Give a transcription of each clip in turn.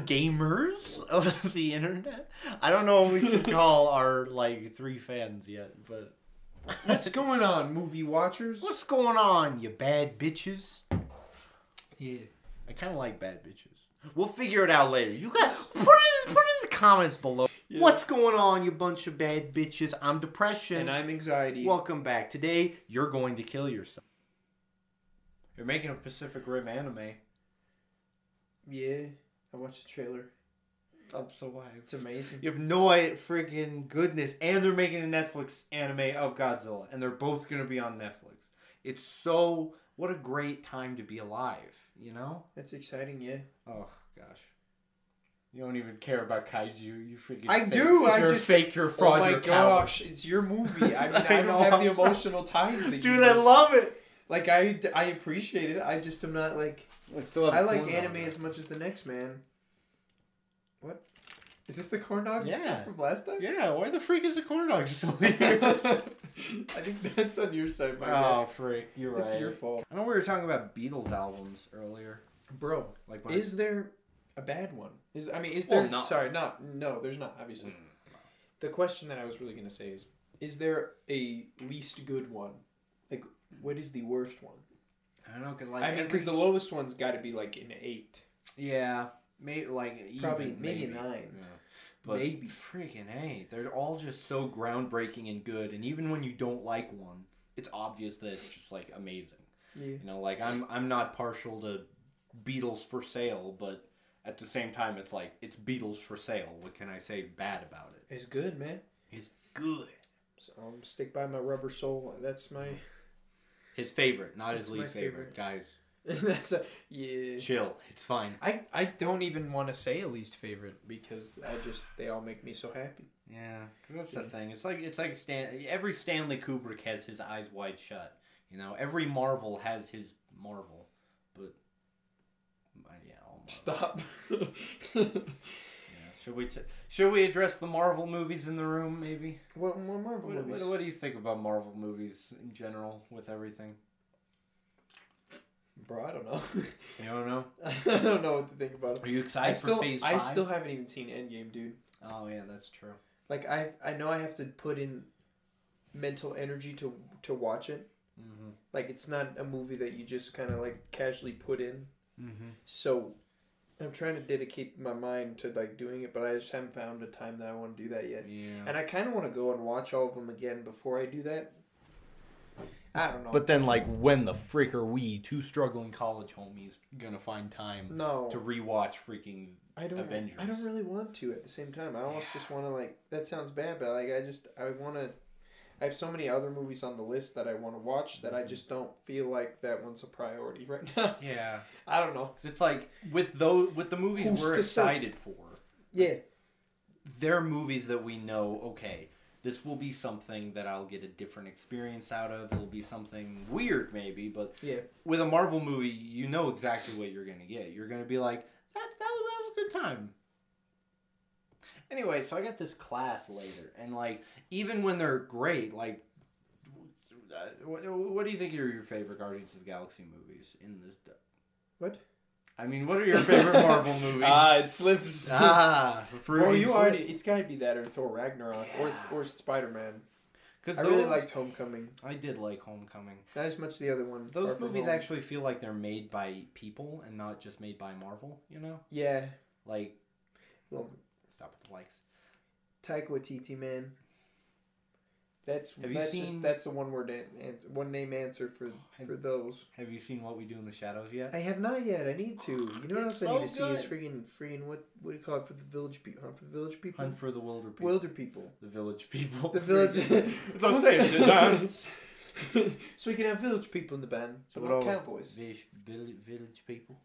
on, gamers of the internet. I don't know what we should call our like three fans yet, but What's going on, movie watchers? what's going on, you bad bitches? yeah. I kind of like bad bitches. We'll figure it out later. You guys put it, put it in the comments below. Yeah. What's going on, you bunch of bad bitches? I'm depression. And I'm anxiety. Welcome back. Today, you're going to kill yourself. You're making a Pacific Rim anime. yeah, I watched the trailer. I'm so wild. It's amazing. You have no idea, freaking goodness. And they're making a Netflix anime of Godzilla, and they're both going to be on Netflix. It's so, what a great time to be alive, you know? That's exciting. Yeah. Oh, gosh. You don't even care about kaiju. You freaking. I fake- do, I You're just- fake. You're a fraud. oh my you're a coward. gosh, it's your movie. I mean, I, I don't know, have the emotional ties that Dude. I love it. Like I, I appreciate it. I just am not like I still have I a like anime as much as the next man. What? Is this the corn dog Yeah. from last time? Yeah, why the freak is the corn dog still here? I think that's on your side, my oh, freak. You're right. It's your fault, I know we were talking about Beatles albums earlier. bro. Like, my- Is there a bad one? Is I mean, is Well, there? no. Sorry, not no. There's not obviously. Mm. The question that I was really gonna say is: Is there a least good one? Like, what is the worst one? I don't know, because like. I mean, because the lowest one's got to be like an eight, Yeah, maybe like even, probably maybe, a maybe. nine. Yeah. But Maybe. freaking hey, they're all just so groundbreaking and good, and even when you don't like one, it's obvious that it's just like amazing. Yeah. You know, like I'm I'm not partial to Beatles for sale, but at the same time, it's like it's Beatles for sale. What can I say bad about it? It's good, man. It's good. So I'm stick by my rubber soul. That's my. His favorite, not his least favorite. Guys, that's a yeah. chill. It's fine. I I don't even want to say a least favorite because I just they all make me so happy. Yeah, 'cause that's the thing. It's like it's like Stan. Every Stanley Kubrick has his eyes wide shut. You know, every Marvel has his Marvel, but yeah. Stop. Should we t- should we address the Marvel movies in the room? Maybe. what more Marvel What, movies? what, what do you think about Marvel movies in general with everything? Bro, I don't know. You don't know. I don't know what to think about it. Are you excited I still for Phase Five? I still haven't even seen Endgame, dude. Oh yeah, that's true. Like I I know I have to put in mental energy to to watch it. Mm-hmm. Like it's not a movie that you just kind of like casually put in. Mm-hmm. So I'm trying to dedicate my mind to like doing it, but I just haven't found a time that I want to do that yet. Yeah. And I kind of want to go and watch all of them again before I do that. I don't know. But then, like, when the frick are we, two struggling college homies, gonna find time no, to rewatch freaking I don't. Avengers? I don't really want to at the same time. I almost just want to like. That sounds bad, but like I just I want to. I have so many other movies on the list that I want to watch that I Mm-hmm. just don't feel like that one's a priority right now. Yeah, I don't know. 'Cause it's like with those with the movies Who's we're to say? excited for. Yeah, They're movies that we know. Okay, this will be something that I'll get a different experience out of. It'll be something weird, maybe, but yeah. with a Marvel movie, you know exactly what you're gonna get. You're gonna be like, "That's that was that was a good time." Anyway, so I got this class later, and like even when they're great, like, uh, what, what do you think are your favorite Guardians of the Galaxy movies in this? d- What? I mean, what are your favorite Marvel movies? Ah, it slips. ah, Bro, you fruity already. It's got to be that or Thor Ragnarok or or Spider Man. because I really liked Homecoming. I did like Homecoming. Not as much the other one. Those movies actually feel like they're made by people and not just made by Marvel. You know, Yeah. like Well, stop with the likes. Taika Waititi, man. That's Have you that's seen- just that's the one word one name answer for oh, Have- for those. Have you seen What We Do in the Shadows yet? I have not yet. I need to. You know what It's else I need to so see is freaking freaking what what do you call it for the village people? Hunt for the village people. Hunt for the Wilder People. Wilder people. the Village People. The village. It's not safe so we can have village people in the band, So but not cowboys. Village, village people.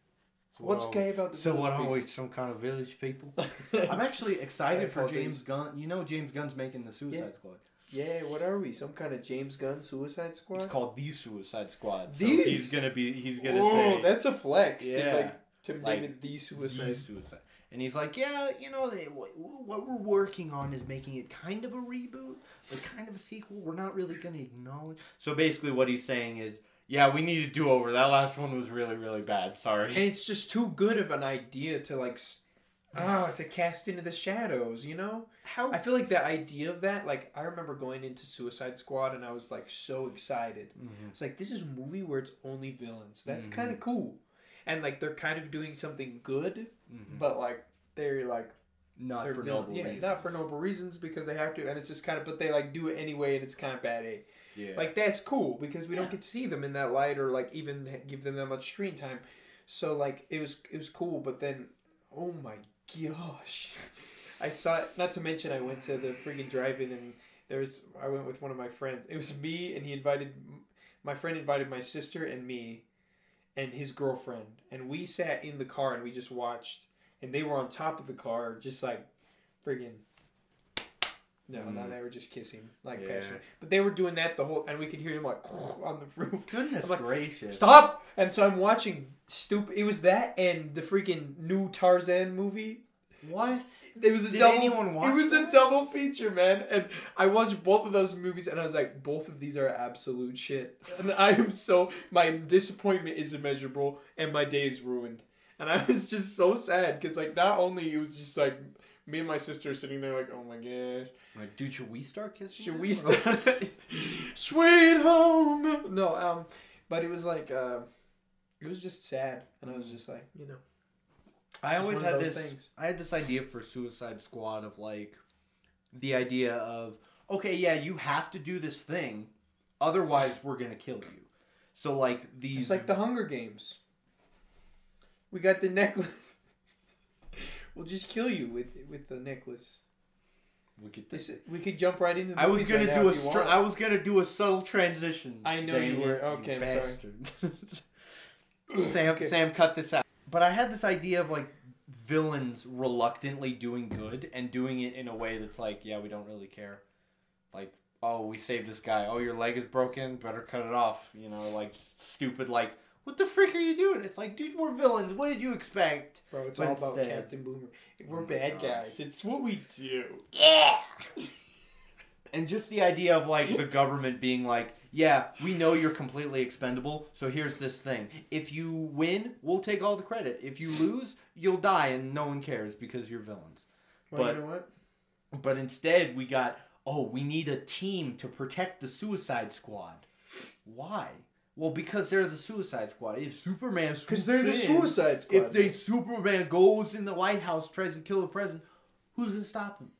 So What's what are gay about the So village what are we? Some kind of village people? I'm actually excited for apologize. James Gunn. You know James Gunn's making the Suicide Yeah. Squad. Yeah, what are we? Some kind of James Gunn Suicide Squad? It's called the Suicide Squad. So These? he's gonna be. He's gonna Whoa, say. that's a flex. Yeah. To, like, to Like, name it the the Suicide. suicide. And he's like, yeah, you know, they, what, what we're working on is making it kind of a reboot, but kind of a sequel. We're not really going to acknowledge. So basically, what he's saying is, yeah, we need to do over. That last one was really, really bad. Sorry. And it's just too good of an idea to like s- ah to cast into the shadows. You know. How I feel like the idea of that, like I remember going into Suicide Squad and I was like so excited. Mhm. It's like this is a movie where it's only villains. That's Mhm. kind of cool, and like they're kind of doing something good, Mhm. but like they're like not they're for villain- noble yeah, reasons. not for noble reasons because they have to, and it's just kind of but they like do it anyway, and it's kind of bad. Eh? Yeah. Like that's cool because we Yeah. don't get to see them in that light or like even give them that much screen time. So like it was it was cool, but then oh my gosh, I saw it. Not to mention I went to the freaking drive-in and there was I went with one of my friends. It was me and he invited my friend invited my sister and me and his girlfriend and we sat in the car and we just watched and they were on top of the car just like friggin' no, no, Mm. they were just kissing like Yeah. passionate. But they were doing that the whole, and we could hear him like on the roof. Goodness like, gracious. Stop! And so I'm watching stupid. It was that and the freaking new Tarzan movie. What? It was a Did double. anyone watch it was a double feature, man. And I watched both of those movies, and I was like, both of these are absolute shit. And I am so my disappointment is immeasurable, and my day is ruined. And I was just so sad because like not only it was just like me and my sister sitting there like, oh my gosh, Like, dude, should we start kissing? should we start sweet home? No, um, but it was like uh, it was just sad, and I was just like, you know, I always had this. things. I had this idea for Suicide Squad of like, the idea of okay, yeah, you have to do this thing, otherwise we're gonna kill you. So like these, it's like the Hunger Games. We got the necklace. We'll just kill you with with the necklace. look at this. We could jump right into. The I was gonna right do a str- I was gonna do a subtle transition. I know you were. Okay, I'm sorry. Sam, Okay. Sam, cut this out. But I had this idea of like villains reluctantly doing good and doing it in a way that's like, yeah, we don't really care. Like, oh, we saved this guy. Oh, your leg is broken. Better cut it off. You know, like stupid. Like, what the frick are you doing? It's like, dude, we're villains. What did you expect? Bro, it's But all about instead- Captain Boomer. We're Oh bad gosh. guys. It's what we do. Yeah. and just the idea of like the government being like, yeah, we know you're completely expendable, so here's this thing. If you win, we'll take all the credit. If you lose, you'll die and no one cares because you're villains. Well, But- you know what? But instead, we got, oh, we need a team to protect the Suicide Squad. Why? Well, because they're the Suicide Squad. If Superman Because they're the Suicide Squad. if they Superman goes in the White House, tries to kill the president, who's gonna stop him?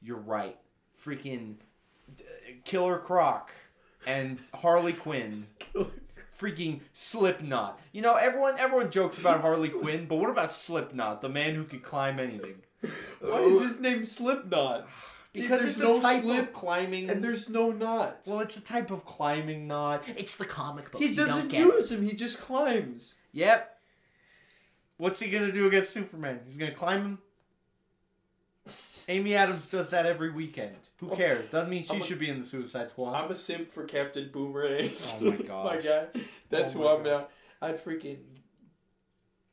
You're right. Freaking uh, Killer Croc and Harley Quinn. Freaking Slipknot. You know, everyone everyone jokes about Harley Quinn, but what about Slipknot, the man who could climb anything? Why is his name Slipknot? Because There's no slip of climbing. And there's no knot. well, it's a type of climbing knot. It's the comic book. he doesn't use him. He just climbs. Yep. What's he gonna do against Superman? He's gonna climb him. Amy Adams does that every weekend. Who oh. cares? Doesn't mean she I'm a- should be in the Suicide Squad. I'm a simp for Captain Boomerang. Oh my god! my guy. That's Oh who I'm now. I'd freaking.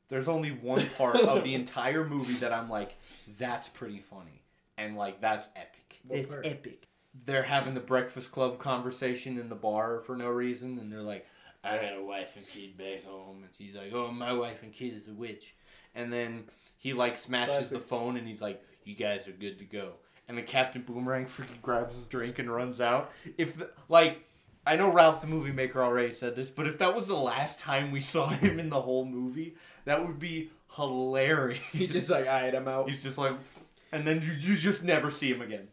There's only one part of the entire movie that I'm like, that's pretty funny, and like that's epic. What it's part? epic. They're having the Breakfast Club conversation in the bar for no reason, and they're like, "I got a wife and kid back home," and she's like, "Oh, my wife and kid is a witch," and then he like smashes the phone, and he's like, "You guys are good to go." And then Captain Boomerang freaking grabs his drink and runs out. If like. I know Ralph the movie maker already said this, but if that was the last time we saw him in the whole movie, that would be hilarious. He just like, alright, I'm out. He's just like, and then you, you just never see him again.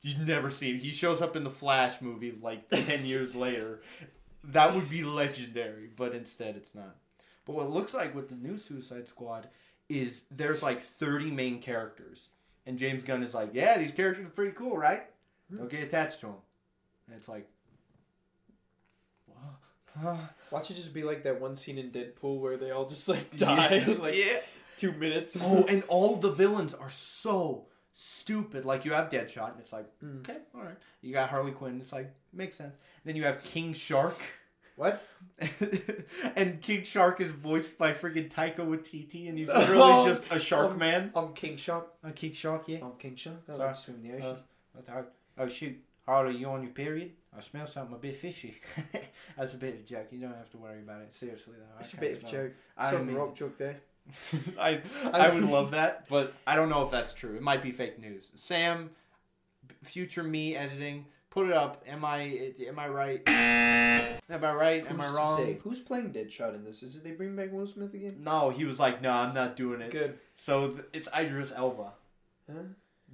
You never see him. He shows up in the Flash movie like 10 years later. That would be legendary, but instead it's not. But what it looks like with the new Suicide Squad is there's like 30 main characters. And James Gunn is like, yeah, these characters are pretty cool, right? Hmm. Don't get attached to them. And it's like, "Huh? Watch it just be like that one scene in Deadpool where they all just like die in like yeah. Two minutes. Oh, and all the villains are so stupid. Like you have Deadshot, and it's like, Mm. okay, all right. You got Harley Quinn, it's like makes sense. Then you have King Shark, What? and King Shark is voiced by freaking Taika Waititi, and he's literally Oh, just a shark um, man. I'm King Shark. I'm King Shark, yeah. I'm King Shark. I Sorry. like to swim in the ocean. That's hard. Oh shoot, Harley, you on your period? I smell something a bit fishy. That's a bit of a joke. You don't have to worry about it. Seriously though. I It's a can't bit of a smell it. joke. I Sort of a rock joke there. I I would love that, but I don't know if that's true. It might be fake news. Sam, future me editing, put it up. Am I am I right? Am I right? Am Who's I to wrong? say? Who's playing Deadshot in this? Is it they bring back Will Smith again? No, he was like, no, I'm not doing it. Good. So th- it's Idris Elba, Huh?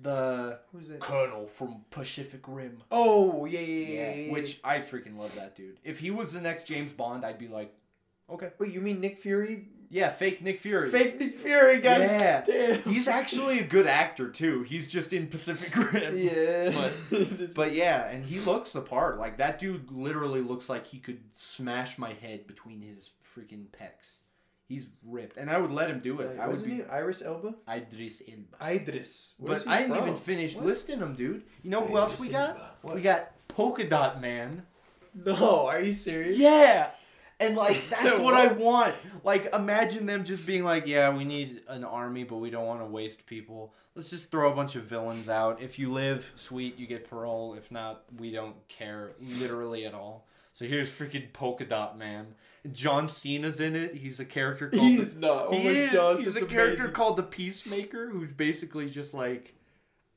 the Who's that? colonel from Pacific Rim. Oh yeah, yeah, yeah. yeah, yeah. Which I freaking love that dude. If he was the next James Bond, I'd be like, okay. Wait, you mean Nick Fury? Yeah, fake Nick Fury. Fake Nick Fury, guys. Yeah. Damn. He's actually a good actor too. He's just in Pacific Rim. Yeah. But- But yeah, and he looks the part. Like that dude literally looks like he could smash my head between his freaking pecs. He's ripped, and I would let him do it. I would be he Iris Elba? Idris Elba. Idris. Where's But I didn't from? even finish What? listing them, dude. You know who else we got? We got Polka Dot Man. No, are you serious? Yeah. And like that's what I want. Like imagine them just being like, yeah, we need an army, but we don't want to waste people. Let's just throw a bunch of villains out. If you live, sweet, you get parole. If not, we don't care literally at all. So here's freaking Polka Dot Man. John Cena's in it. He's a character called He's the, not. Oh he is. gosh, He's a character amazing. called the Peacemaker, who's basically just like,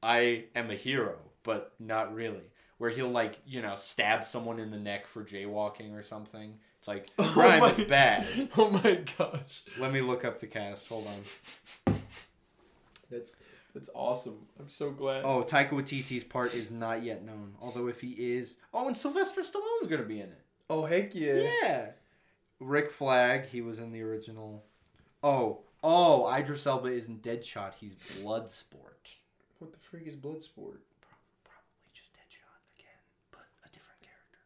I am a hero, but not really. Where he'll like, you know, stab someone in the neck for jaywalking or something. It's like Oh crime my- is bad. Oh my gosh. Let me look up the cast. Hold on. That's that's awesome. I'm so glad. Oh, Taika Waititi's part is not yet known. Although if he is, oh, and Sylvester Stallone's gonna be in it. Oh heck yeah. Yeah. Rick Flag, he was in the original. Oh, oh, Idris Elba isn't Deadshot. He's Bloodsport. What the freak is Bloodsport? Probably just Deadshot again, but a different character.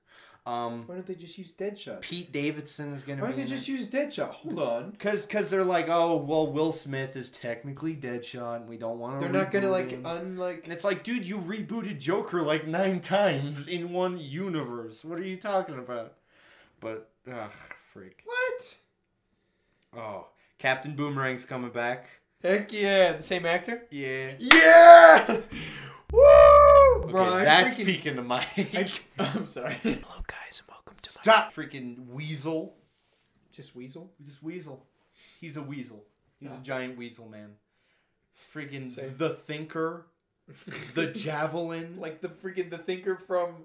Um, Why don't they just use Deadshot? Pete Davidson is gonna Why don't be they just it. use Deadshot? Hold on. Cause, cause they're like, oh, well, Will Smith is technically Deadshot, and we don't want to. They're not gonna like unlike. And it's like, dude, you rebooted Joker like nine times in one universe. What are you talking about? But, ugh, freak. What? Oh, Captain Boomerang's coming back. Heck yeah! The same actor? Yeah. Yeah! Woo! Okay, Bro, I that's freaking- peeking the mic. I, I'm sorry. Hello guys, and welcome to my. Stop, freaking weasel. Just Weasel. Just weasel. He's a weasel. He's Yeah. a ah. giant weasel man. Freaking Same. the thinker, the javelin. like the freaking the thinker from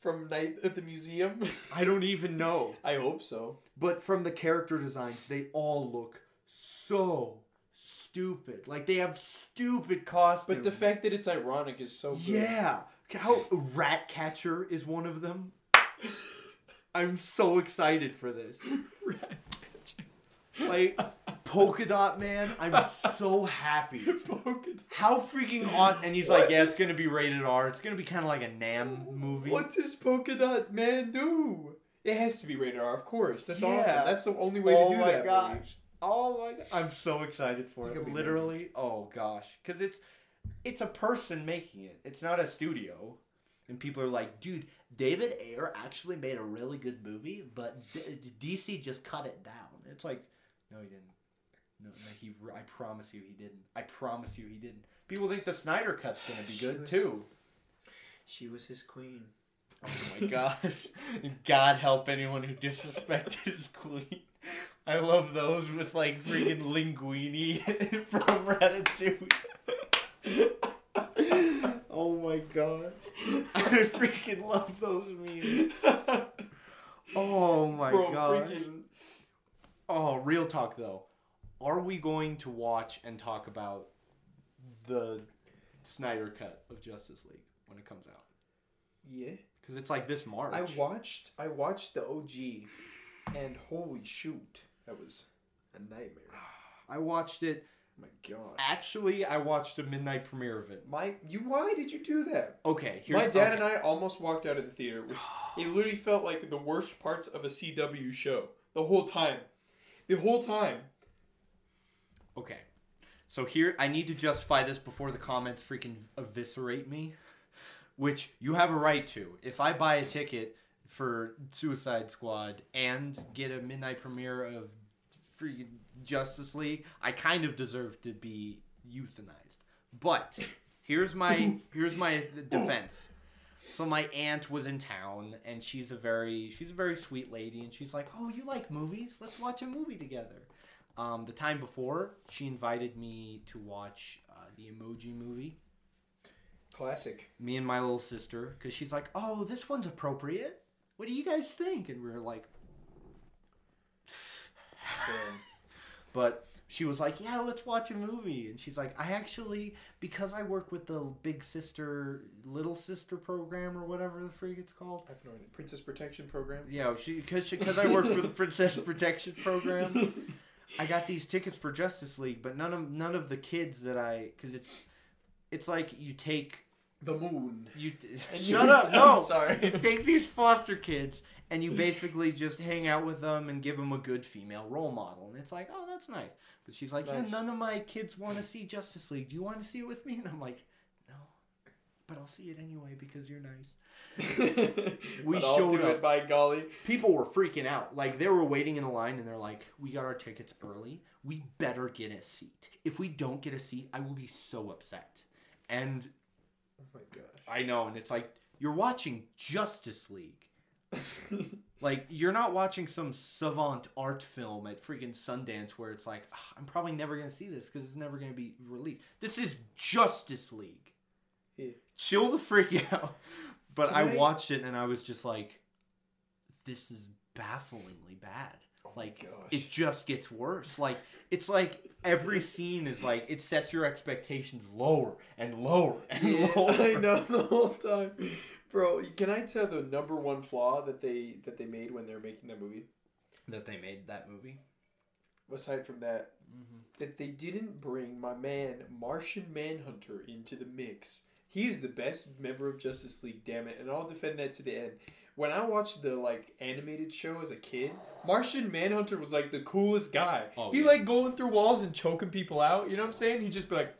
from Night at the Museum. I don't even know. I hope so. But from the character designs, they all look so stupid. Like they have stupid costumes. But the fact that it's ironic is so good. Yeah. How Ratcatcher is one of them. I'm so excited for this. Like Polka Dot Man, I'm so happy. Polka dot- How freaking on and he's like, yeah, it's gonna be rated R. It's gonna be kinda like a Nam movie. What does Polka Dot Man do? It has to be rated R, of course. That's Yeah. awesome. That's the only way Oh to do my that. gosh. movie. Oh my god. I'm so excited for it. Literally. Oh gosh. Cause it's it's a person making it. It's not a studio. And people are like, dude, David Ayer actually made a really good movie, but D- DC just cut it down. It's like, no, he didn't. No, no, he. I promise you, he didn't. I promise you, he didn't. People think the Snyder cut's gonna be She good was- too. She was his queen. Oh my gosh. God help anyone who disrespected his queen. I love those with like freaking linguini from Ratatouille. oh my god. I freaking love those memes. Oh my god. Bro, freaking. Oh, real talk though. Are we going to watch and talk about the Snyder cut of Justice League when it comes out? Yeah. Because it's like this March. I watched I watched the OG and holy shoot, that was a nightmare. Ah. I watched it. Oh my God. Actually, I watched a midnight premiere of it. My you why did you do that? Okay, here's My dad okay. and I almost walked out of the theater. It was it literally felt like the worst parts of a CW show. The whole time. The whole time. Okay, so here I need to justify this before the comments freaking eviscerate me, which you have a right to. If I buy a ticket for Suicide Squad and get a midnight premiere of freaking Justice League, I kind of deserve to be euthanized. But here's my here's my defense. So my aunt was in town and she's a very she's a very sweet lady and she's like, "Oh, you like movies? Let's watch a movie together." Um, the time before, she invited me to watch uh, the Emoji Movie. Classic. Me and my little sister, because she's like, "Oh, this one's appropriate. What do you guys think?" And we were like, But she was like, "Yeah, let's watch a movie." And she's like, "I actually because I work with the big sister, little sister program or whatever the freak it's called." I have no idea. Princess Protection Program. Yeah, she because because I work for the Princess Protection Program. I got these tickets for Justice League, but none of none of the kids that I because it's it's like you take The moon. you t- shut you- up I'm no sorry. you take these foster kids and you basically just hang out with them and give them a good female role model and it's like oh that's nice but she's like Nice. yeah none of my kids want to see Justice League do you want to see it with me and I'm like no but I'll see it anyway because you're nice We But I'll showed do up. it by golly. people were freaking out. Like they were waiting in the line and they're like, "We got our tickets early. We better get a seat. If we don't get a seat, I will be so upset." And Oh my gosh. I know, and it's like you're watching Justice League. Like you're not watching some savant art film at freaking Sundance where it's like, "Ah, "I'm probably never gonna see this because it's never gonna be released." This is Justice League. Yeah. Chill the freak out. But I I- watched it and I was just like, "This is bafflingly bad." Like gosh. it just gets worse. Like it's like every scene is like it sets your expectations lower and lower and Yeah, lower. I know the whole time, bro. Can I tell the number one flaw that they that they made when they were making that movie? that they made that movie. Aside from that, mm-hmm. that they didn't bring my man Martian Manhunter into the mix. He is the best member of Justice League, damn it, and I'll defend that to the end. When I watched the like animated show as a kid, Martian Manhunter was like the coolest guy. Oh, he yeah. like going through walls and choking people out. You know what I'm saying? He'd just be like,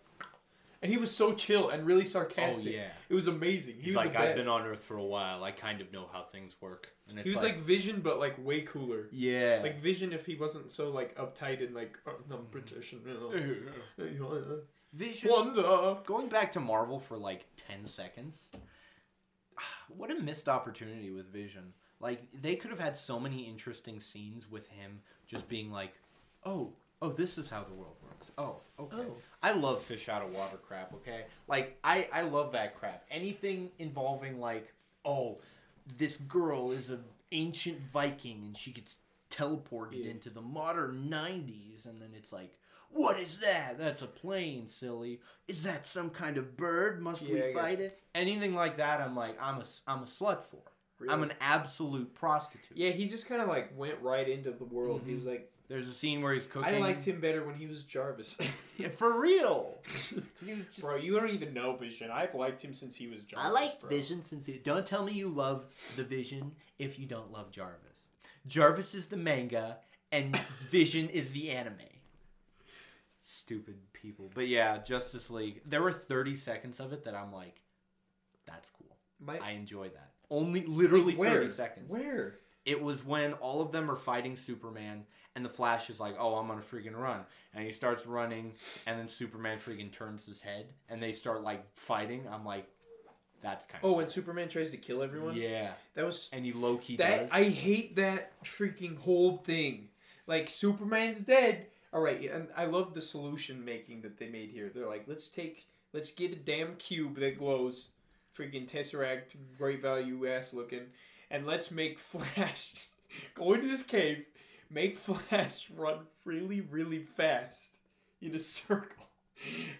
and he was so chill and really sarcastic. Oh, yeah. it was amazing. He He's was like, I've been on Earth for a while. I kind of know how things work. And it's He was like, Vision, but like way cooler. yeah, Like Vision, if he wasn't so like uptight and like, oh, I'm British and you know, Vision. Wonder. Going back to Marvel for like ten seconds. What a missed opportunity with Vision. Like they could have had so many interesting scenes with him just being like, "Oh, oh, this is how the world works." Oh, okay. Oh. I love fish out of water crap, okay? Like I I love that crap. Anything involving like, "Oh, this girl is an ancient Viking and she gets teleported Yeah. into the modern 90s and then it's like what is that? That's a plane, silly. Is that some kind of bird? Must Yeah, we fight it? Anything like that, I'm like, I'm a, I'm a slut for. I'm an absolute prostitute. Yeah, he just kind of like went right into the world. He Mhm. was like, There's a scene where he's cooking. I liked him better when he was Jarvis. Yeah, for real. he was just, bro, you don't even know Vision. I've liked him since he was Jarvis. I like bro. Vision since you don't tell me you love the Vision if you don't love Jarvis. Jarvis is the manga and Vision is the anime. Stupid people. But yeah, Justice League. There were 30 seconds of it that I'm like, that's cool. My, I enjoy that. Only literally Wait, where? 30 seconds. Where? It was when all of them are fighting Superman, and the Flash is like, "Oh, I'm gonna freaking run," and he starts running, and then Superman freaking turns his head, and they start like fighting. I'm like, "That's kind of. Oh, of when Superman tries to kill everyone. yeah," That was and he low key that. does. I hate that freaking whole thing. Like Superman's dead. All right, and I love the solution making that they made here. They're like, let's take, let's get a damn cube that glows, freaking tesseract, great value ass looking, and let's make Flash go into this cave, make Flash run really, really fast in a circle.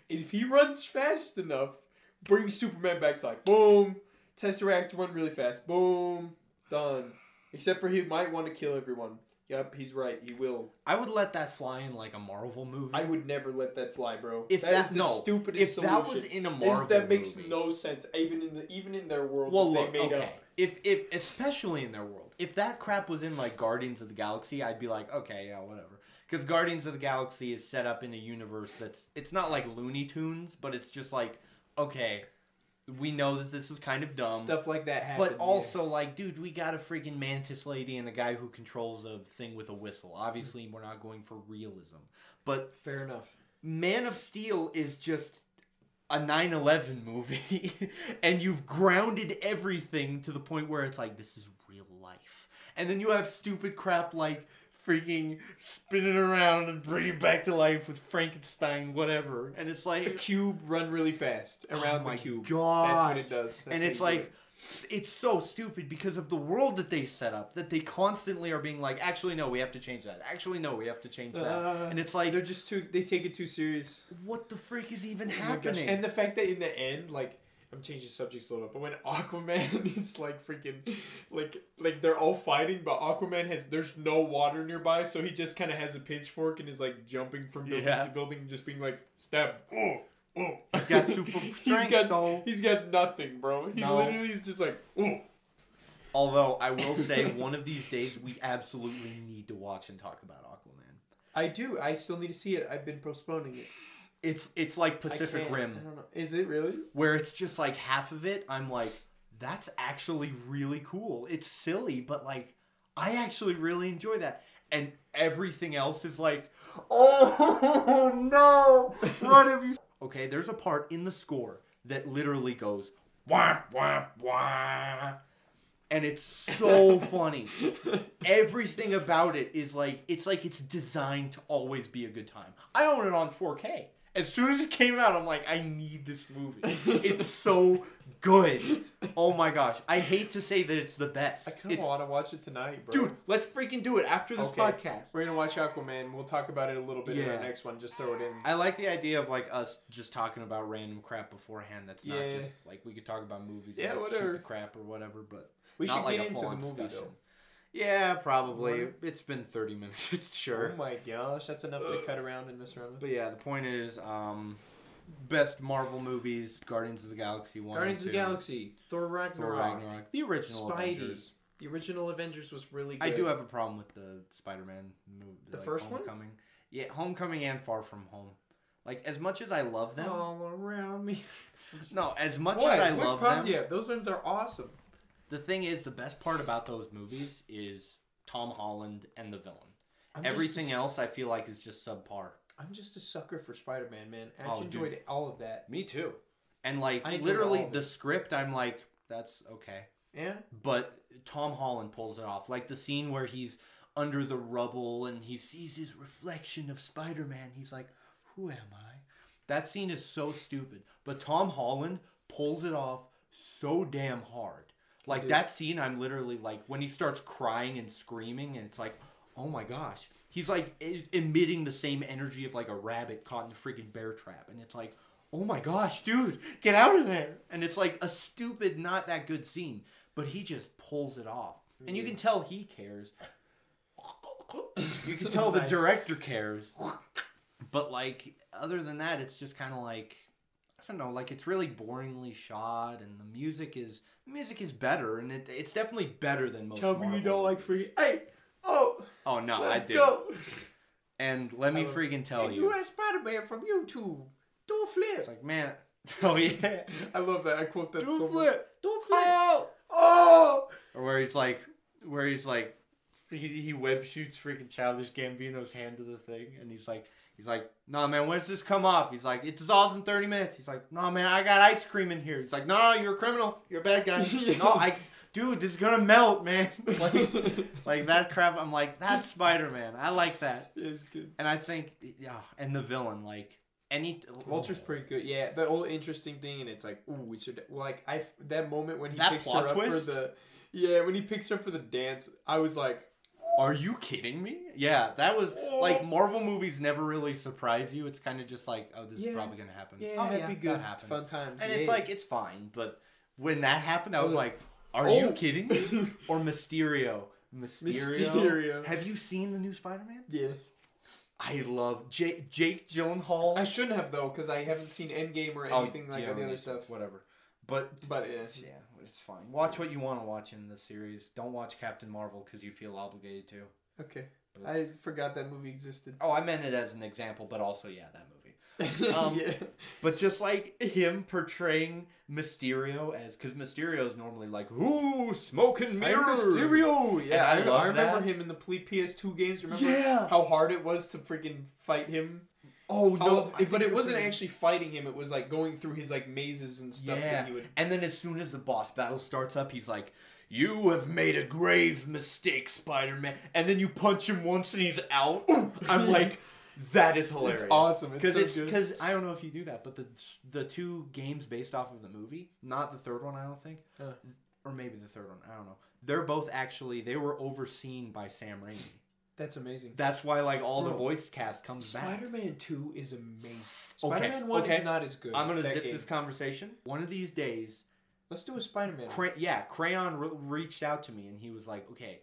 If he runs fast enough, bring Superman back to like boom, Tesseract run really fast, boom, done. Except for he might want to kill everyone. Yep, he's right. He will. I would let that fly in like a Marvel movie. I would never let that fly, bro. If that that- is the no, stupidest if solution. that was in a Is- Marvel that makes movie. no sense. Even in the even in their world, Well, that look, they made okay. up. If if especially in their world, if that crap was in like Guardians of the Galaxy, I'd be like, okay, yeah, whatever. Because Guardians of the Galaxy is set up in a universe that's it's not like Looney Tunes, but it's just like, okay, we know that this is kind of dumb. Stuff like that happened. but also, like, dude, we got a freaking mantis lady and a guy who controls a thing with a whistle. Obviously, we're not going for realism. But fair enough. Man of Steel is just a 9/11 movie and you've grounded everything to the point where it's like this is real life. And then you have stupid crap like freaking spinning around and bringing back to life with Frankenstein, whatever. And it's A like, cube run really fast around Oh my the cube. God. That's what it does. That's and it's like, it. it's so stupid because of the world that they set up that they constantly are being like, actually, no, we have to change that. Actually, no, we have to change that. Uh, and it's like, they're just too. They take it too serious. what the freak is even Oh happening? And the fact that in the end, like, I'm changing subjects a little bit, but when Aquaman is like freaking, like, like they're all fighting, but Aquaman has there's no water nearby, so he just kind of has a pitchfork and is like jumping from building Yeah. to building, just being like stab. Oh, oh. He's got super he's strength, got though. he's got nothing, bro. He No. literally is just like oh. Although I will say, one of these days we absolutely need to watch and talk about Aquaman. I do. I still need to see it. I've been postponing it. It's it's like Pacific. Rim, I don't know. Is it really? where it's just like half of it. I'm like, that's actually really cool. It's silly, but like, I actually really enjoy that. And everything else is like, oh no, what have you? Okay, there's a part in the score that literally goes wah wah wah, and it's so funny. Everything about it is like it's like it's designed to always be a good time. I own it on 4K. As soon as it came out, I'm like, I need this movie. It's so good. Oh my gosh. I hate to say that it's the best. I kind of want to watch it tonight, bro. dude, let's freaking do it after this Okay. podcast. We're gonna watch Aquaman. We'll talk about it a little bit in Yeah. our next one. Just throw it in. I like the idea of like us just talking about random crap beforehand. That's not Yeah. just like we could talk about movies. Yeah, and, like, whatever. Shoot the crap or whatever, but We not should like get a into the full-on movie discussion. though. Yeah, probably. What? It's been 30 minutes. It's sure. Oh my gosh, that's enough to cut around in this with. But yeah, the point is, um, best Marvel movies: Guardians of the Galaxy one, Guardians of the Galaxy, Thor Ragnarok, Thor Ragnarok, the original Spidey. Avengers. The original Avengers was really good. I do have a problem with the Spider-Man movie. The first one? Homecoming. Yeah, Homecoming and Far From Home. Like as much as I love them, all around me. no, as much What? as I What love problem them, Yeah. Those ones are awesome. The thing is, the best part about those movies is Tom Holland and the villain. I'm Everything just else, I feel like, is just subpar. I'm just a sucker for Spider-Man, man. I Oh, enjoyed dude. all of that. Me too. And like I literally the it. script, I'm like, that's okay. Yeah. but Tom Holland pulls it off. Like the scene where he's under the rubble and he sees his reflection of Spider Man. He's like, Who am I? That scene is so stupid. But Tom Holland pulls it off so damn hard. Like that scene, I'm literally like, when he starts crying and screaming, and it's like, Oh my gosh. He's like emitting the same energy of like a rabbit caught in a freaking bear trap. And it's like, Oh my gosh, dude, get out of there. And it's like a stupid, not that good scene but he just pulls it off. And you can tell he cares. You can tell the director cares. But like other than that, it's just kind of like I don't know, like it's really boringly shot and the music is the music is better and it, it's definitely better than most Tell me you don't like free. Hey, oh, Oh no, let's I do. go. And let me freaking tell you. You are Spider-Man from YouTube. Don't flip. It's like, man, oh yeah. I love that. I quote that so Do much. flip. Don't flip. Oh! Oh. Or where he's like, where he's like, he, he web shoots freaking Childish Gambino's hand to the thing, and he's like, he's like, nah, man, when's this come off? He's like, it dissolves in 30 minutes. He's like, nah, man, I got ice cream in here. He's like, no, no, you're a criminal. You're a bad guy. no, I, dude, this is gonna melt, man. like, like that crap. I'm like, that's Spider Man. I like that. Yeah, it's good. And I think, yeah, and the villain, like, any. Vulture's oh. pretty good. Yeah, the whole interesting thing, and it's like, ooh, we should like I that moment when he That picks her up twist? for the yeah when he picks her up for the dance. I was like, Are you kidding me? Yeah, that was like Marvel movies never really surprise you. It's kind of just like, oh, this Yeah. is probably gonna happen. yeah, oh, that'd be good. That happens. fun times. And yeah. it's like it's fine, but when that happened, I was Oh. like, "Are Oh. you kidding me?" Or Mysterio. Mysterio. Mysterio. Have you seen the new Spider-Man? yeah. I love Jake Jake Gyllenhaal. I shouldn't have though because I haven't seen Endgame or Oh, anything like yeah, the other stuff. Whatever. But But yeah. yeah, it's fine. Watch what you want to watch in the series. Don't watch Captain Marvel because you feel obligated to. Okay. But- I forgot that movie existed. Oh, I meant it as an example, but also yeah, that movie. Um, yeah. But just like him portraying Mysterio as, because Mysterio is normally like, "Ooh, smoke and mirrors." Mysterio. Yeah, I I, remember that. him in the ple- PS2 games. Remember Yeah. how hard it was to freaking fight him? Oh no! Of- I but it wasn't thinking- actually fighting him. It was like going through his like mazes and stuff Yeah. would. And then as soon as the boss battle starts up, he's like, "You have made a grave mistake, Spider-Man." And then you punch him once and he's out. I'm like, that is hilarious. awesome. It's Because so it's because I don't know if you do that, but the the two games based off of the movie, not the third one, I don't think, Uh. or maybe the third one, I don't know. They're both actually they were overseen by Sam Raimi. That's amazing. That's why like all the voice cast comes back. Spider-Man Two is amazing. Okay, Spider-Man One okay. is not as good. I'm gonna zip game. this conversation. One of these days, Let's do a Spider-Man. Cray- yeah, Crayon re- reached out to me and he was like, "Okay,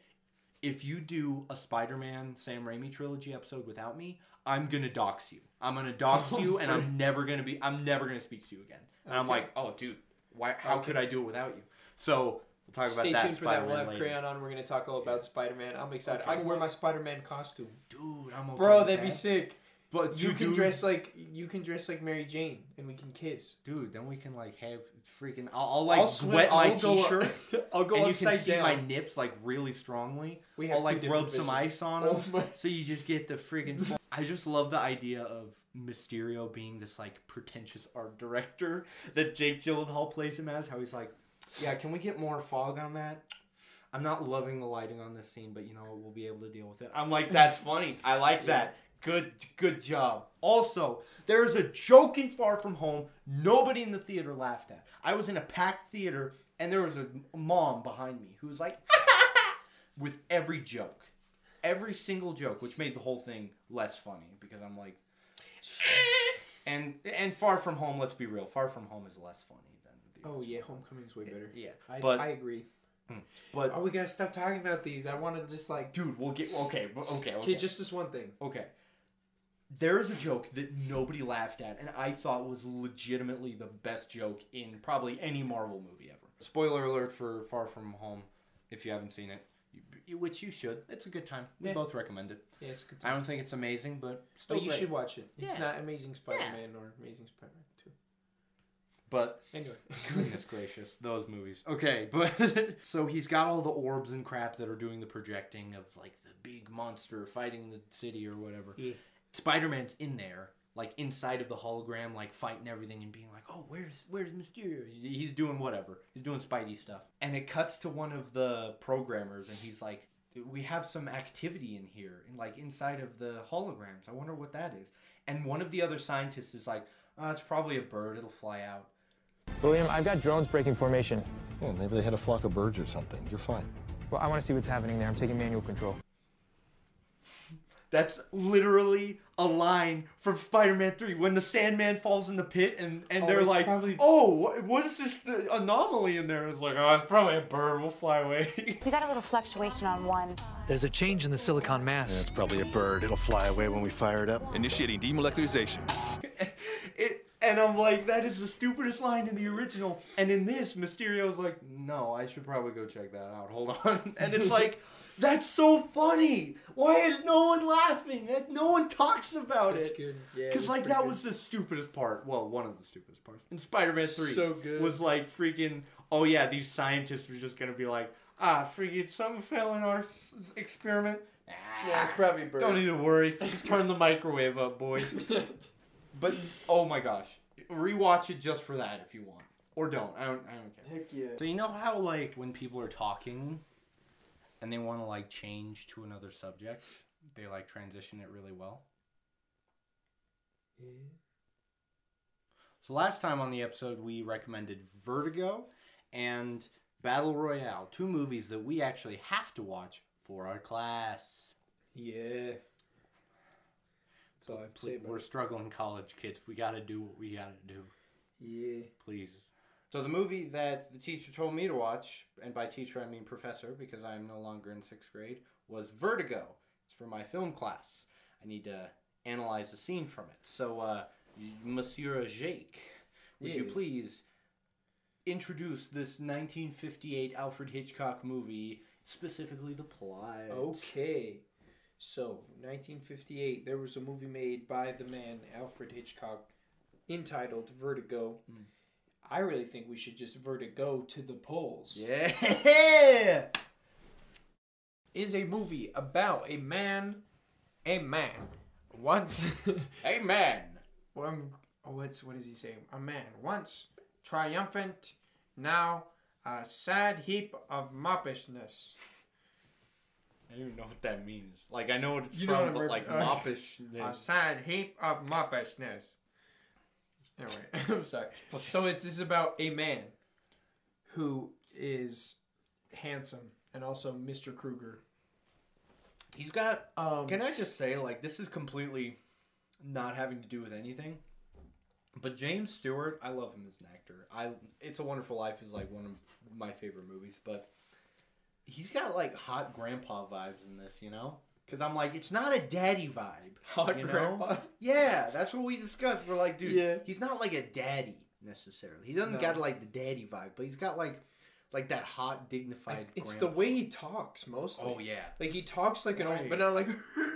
if you do a Spider-Man Sam Raimi trilogy episode without me, I'm gonna dox you. I'm gonna dox oh you, and I'm never gonna be. I'm never gonna speak to you again." And I'm like, "Oh, dude, why? How Okay. could I do it without you?" So we'll talk about Stay that. tuned for that. We'll have later. Crayon on. We're gonna talk all about Spider-Man. I'm excited. Okay. I can wear my Spider-Man costume. Dude, I'm okay Bro, with that'd be that. sick. But You two can dudes- dress like you can dress like Mary Jane, and we can kiss. dude. Then we can like have freaking. I'll, I'll like I'll swim- wet my I'll go- t-shirt. I'll go and you can see down. my nips like really strongly. We have I'll two like different rub some ice on oh them, Oh so you just get the freaking. I just love the idea of Mysterio being this like pretentious art director that Jake Gyllenhaal plays him as. How he's like, yeah, can we get more fog on that? I'm not loving the lighting on this scene, but you know we'll be able to deal with it. I'm like, that's funny. I like that. Good, good job. Also, there's a joke in Far From Home nobody in the theater laughed at. I was in a packed theater, and there was a mom behind me who was like, with every joke, every single joke, which made the whole thing less funny because I'm like, and and Far From Home. Let's be real, Far From Home is less funny. Oh yeah, Homecoming's way better. Yeah, I, but I agree. Hmm. but Oh, we gotta stop talking about these. I want to just like. dude, we'll get okay, okay, okay. Okay, just this one thing. Okay. There is a joke that nobody laughed at, and I thought was legitimately the best joke in probably any Marvel movie ever. Spoiler alert for Far From Home, if you haven't seen it, you, which you should. It's a good time. We Yeah. both recommend it. Yeah, it's a good I don't think it's amazing, but still But you great. should watch it. It's Yeah. not Amazing Spider-Man or Amazing Spider-Man Two. But Anyway. goodness gracious, those movies. Okay, but so he's got all the orbs and crap that are doing the projecting of like the big monster fighting the city or whatever. Yeah. Spider Man's in there, like inside of the hologram, like fighting everything and being like, "Oh, where's where's Mysterio?" He's doing whatever. He's doing Spidey stuff, and it cuts to one of the programmers, and he's like, "We have some activity in here, and like inside of the holograms. I wonder what that is." And one of the other scientists is like, oh, "It's probably a bird. It'll fly out." William, I've got drones breaking formation. Yeah, maybe they had a flock of birds or something. You're fine. Well, I want to see what's happening there. I'm taking manual control. That's literally a line from Spider-Man 3 when the Sandman falls in the pit and, and Oh, they're like, probably- "Oh, what, what is this the anomaly in there?" It's like, "Oh, it's probably a bird. We'll fly away." We got a little fluctuation on one. There's a change in the silicon mass. Yeah, it's probably a bird. It'll fly away when we fire it up. Initiating demolecularization. it, and I'm like, that is the stupidest line in the original. And in this, Mysterio's like, "No, I should probably go check that out. Hold on." And it's like, that's so funny. Why is no one laughing? That no one talks about That's it. good. Yeah. Because like that good. was the stupidest part. Well, one of the stupidest parts in Spider-Man Three. So good. Was like freaking. Oh yeah, these scientists were just gonna be like, ah, freaking something fell in our s- experiment. Yeah, it's probably a. Don't need to worry. Turn the microwave up, boys. but oh my gosh, rewatch it just for that if you want, or don't. I don't. I don't care. Heck yeah. So you know how like when people are talking, and they want to like change to another subject, they like transition it really well. Yeah. So last time on the episode, we recommended Vertigo and Battle Royale, two movies that we actually have to watch for our class. Yeah. That's all I have to say We're it. struggling college kids. We got to do what we got to do. Yeah. Please. So the movie that the teacher told me to watch, and by teacher I mean professor because I am no longer in sixth grade, was Vertigo. It's for my film class. I need to analyze a scene from it. So, uh, Monsieur Jake, would you please introduce this 1958 Alfred Hitchcock movie, specifically the plot? Okay. So, 1958, there was a movie made by the man Alfred Hitchcock entitled Vertigo. Hmm. I really think we should just vertigo to the polls. Yeah. Is a movie about a man, a man, once. Amen. well, I'm, oh, what's what does he say? A man once triumphant, now a sad heap of moppishness. I don't even know what that means. Like I know what it's You know from, what but like ref- uh, A moppishness. sad heap of moppishness. Anyway, I'm sorry. So it's this is about a man who is handsome and also Mr. Kruger. He's got. Um, Can I just say, like, this is completely not having to do with anything. But James Stewart, I love him as an actor. I It's a Wonderful Life is like one of my favorite movies, but he's got like hot grandpa vibes in this, you know? Because I'm like, it's not a daddy vibe. Hot you know? grandpa? Yeah, that's what we discussed. We're like, dude, Yeah. he's not like a daddy necessarily. He doesn't No. got like the daddy vibe, but he's got like like that hot, dignified. it's the way he talks mostly. Oh yeah. Like he talks like an old, Right. but not like,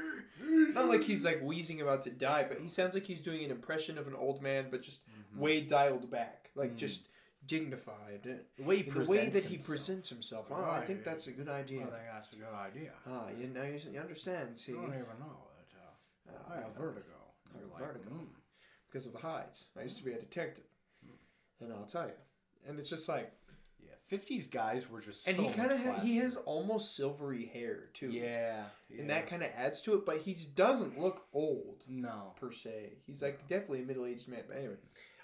not like he's like wheezing about to die. But he sounds like he's doing an impression of an old man, but just Mm-hmm. way dialed back, like Mm. just dignified. The way he the presents way that he himself. presents himself. Oh, I think that's a good idea. I think that's a good idea. Ah, you know, you, you understand, see, I don't even know that uh, Ah, I have vertigo. I You're have like, vertigo. mm. because of the hides. I used to be a detective, and I'll tell you. And it's just like, Yeah, fifties guys were just. and so he kind of ha- he has almost silvery hair too. Yeah, and that kind of adds to it. But he doesn't look old. no. per se. He's like definitely a middle aged man. But anyway,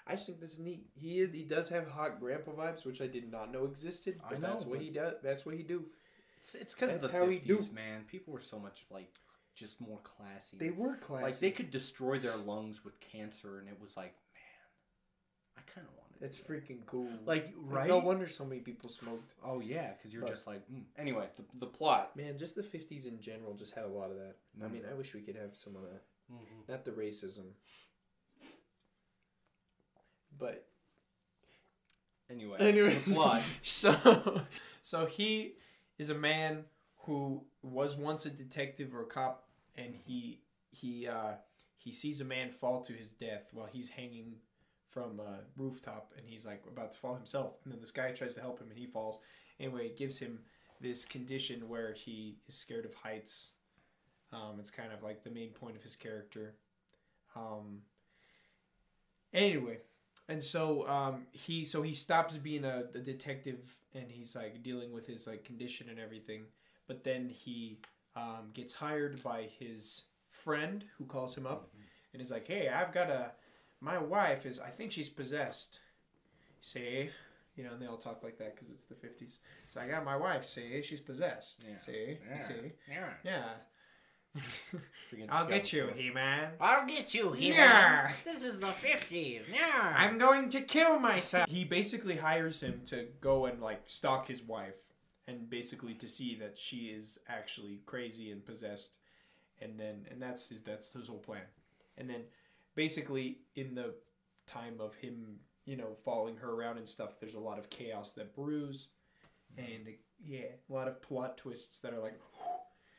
I just think this is neat. He is he does have hot grandpa vibes, which I did not know existed. But I know, that's what he does. That's what he do. It's it's because of the how he do. man. People were so much like just more classy. They were classy. like they could destroy their lungs with cancer, and it was like, man, I kind of wanted. That's that. freaking cool. Like right? No wonder so many people smoked. Oh yeah, because you're But- just like. Mm. Anyway, the, the plot. Man, just the fifties in general just had a lot of that. I Mm. mean, I wish we could have some of that. Mm-hmm. Not the racism. But Anyway, anyway, the plot. so, so he is a man who was once a detective or a cop, and he he uh, he sees a man fall to his death while he's hanging from a rooftop, and he's like about to fall himself, and then this guy tries to help him, and he falls. Anyway, it gives him this condition where he is scared of heights. Um, it's kind of like the main point of his character. Um, anyway, and so um, he so he stops being a, a detective and he's like dealing with his like condition and everything. But then he um, gets hired by his friend who calls him up and is like, "Hey, I've got a my wife is I think she's possessed." Say, you know, and they all talk like that because it's the fifties. So I got my wife. Say she's possessed. Yeah. Say, Yeah. say, Yeah. yeah. I'll get you, He Man. I'll get you here. Yeah. This is the 50s. Yeah. I'm going to kill myself. He basically hires him to go and like stalk his wife and basically to see that she is actually crazy and possessed and then and that's his that's his whole plan. And then basically in the time of him, you know, following her around and stuff, there's a lot of chaos that brews mm-hmm. and yeah, a lot of plot twists that are like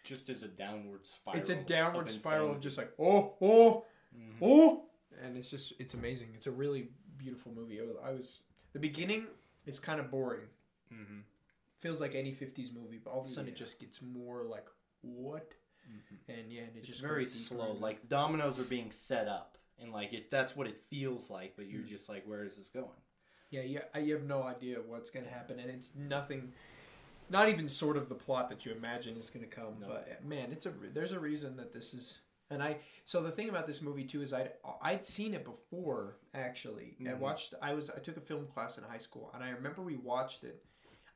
Just as a downward spiral. it's a downward of spiral of just like oh oh Mm-hmm. oh and it's just it's amazing it's a really beautiful movie it was i was the beginning is kind of boring Mhm. feels like any 50s movie but all of a sudden it just gets more like what and yeah and it It's just very goes slow. and- Like dominoes are being set up, and like it, that's what it feels like. But Mm. you're just like, where is this going? yeah you, you have no idea what's going to happen and it's nothing not even sort of the plot that you imagine is going to come No. but man it's a there's a reason that this is and i so the thing about this movie too is i'd i'd seen it before actually i Mhm. watched i was i took a film class in high school and i remember we watched it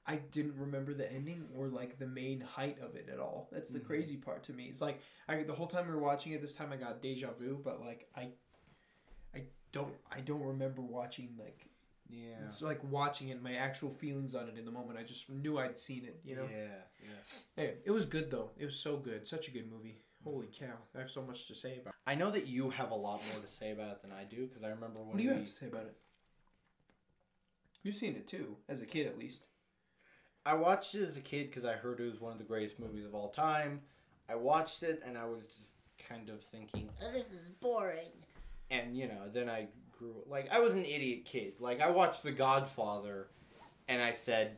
i didn't remember the ending or like the main height of it at all that's the Mhm. crazy part to me it's like i the whole time we were watching it this time i got deja vu but like i i don't i don't remember watching like Yeah. it's like watching it, my actual feelings on it in the moment. I just knew I'd seen it, you know? Yeah. Yeah. Hey, it was good though. It was so good. Such a good movie. Holy cow. I have so much to say about it. I know that you have a lot more to say about it than I do because I remember when What do you we, have to say about it? You've seen it too, as a kid at least. I watched it as a kid because I heard it was one of the greatest movies of all time. I watched it and I was just kind of thinking, Oh, this is boring. and you know, then I grew like I was an idiot kid. Like I watched The Godfather, and I said,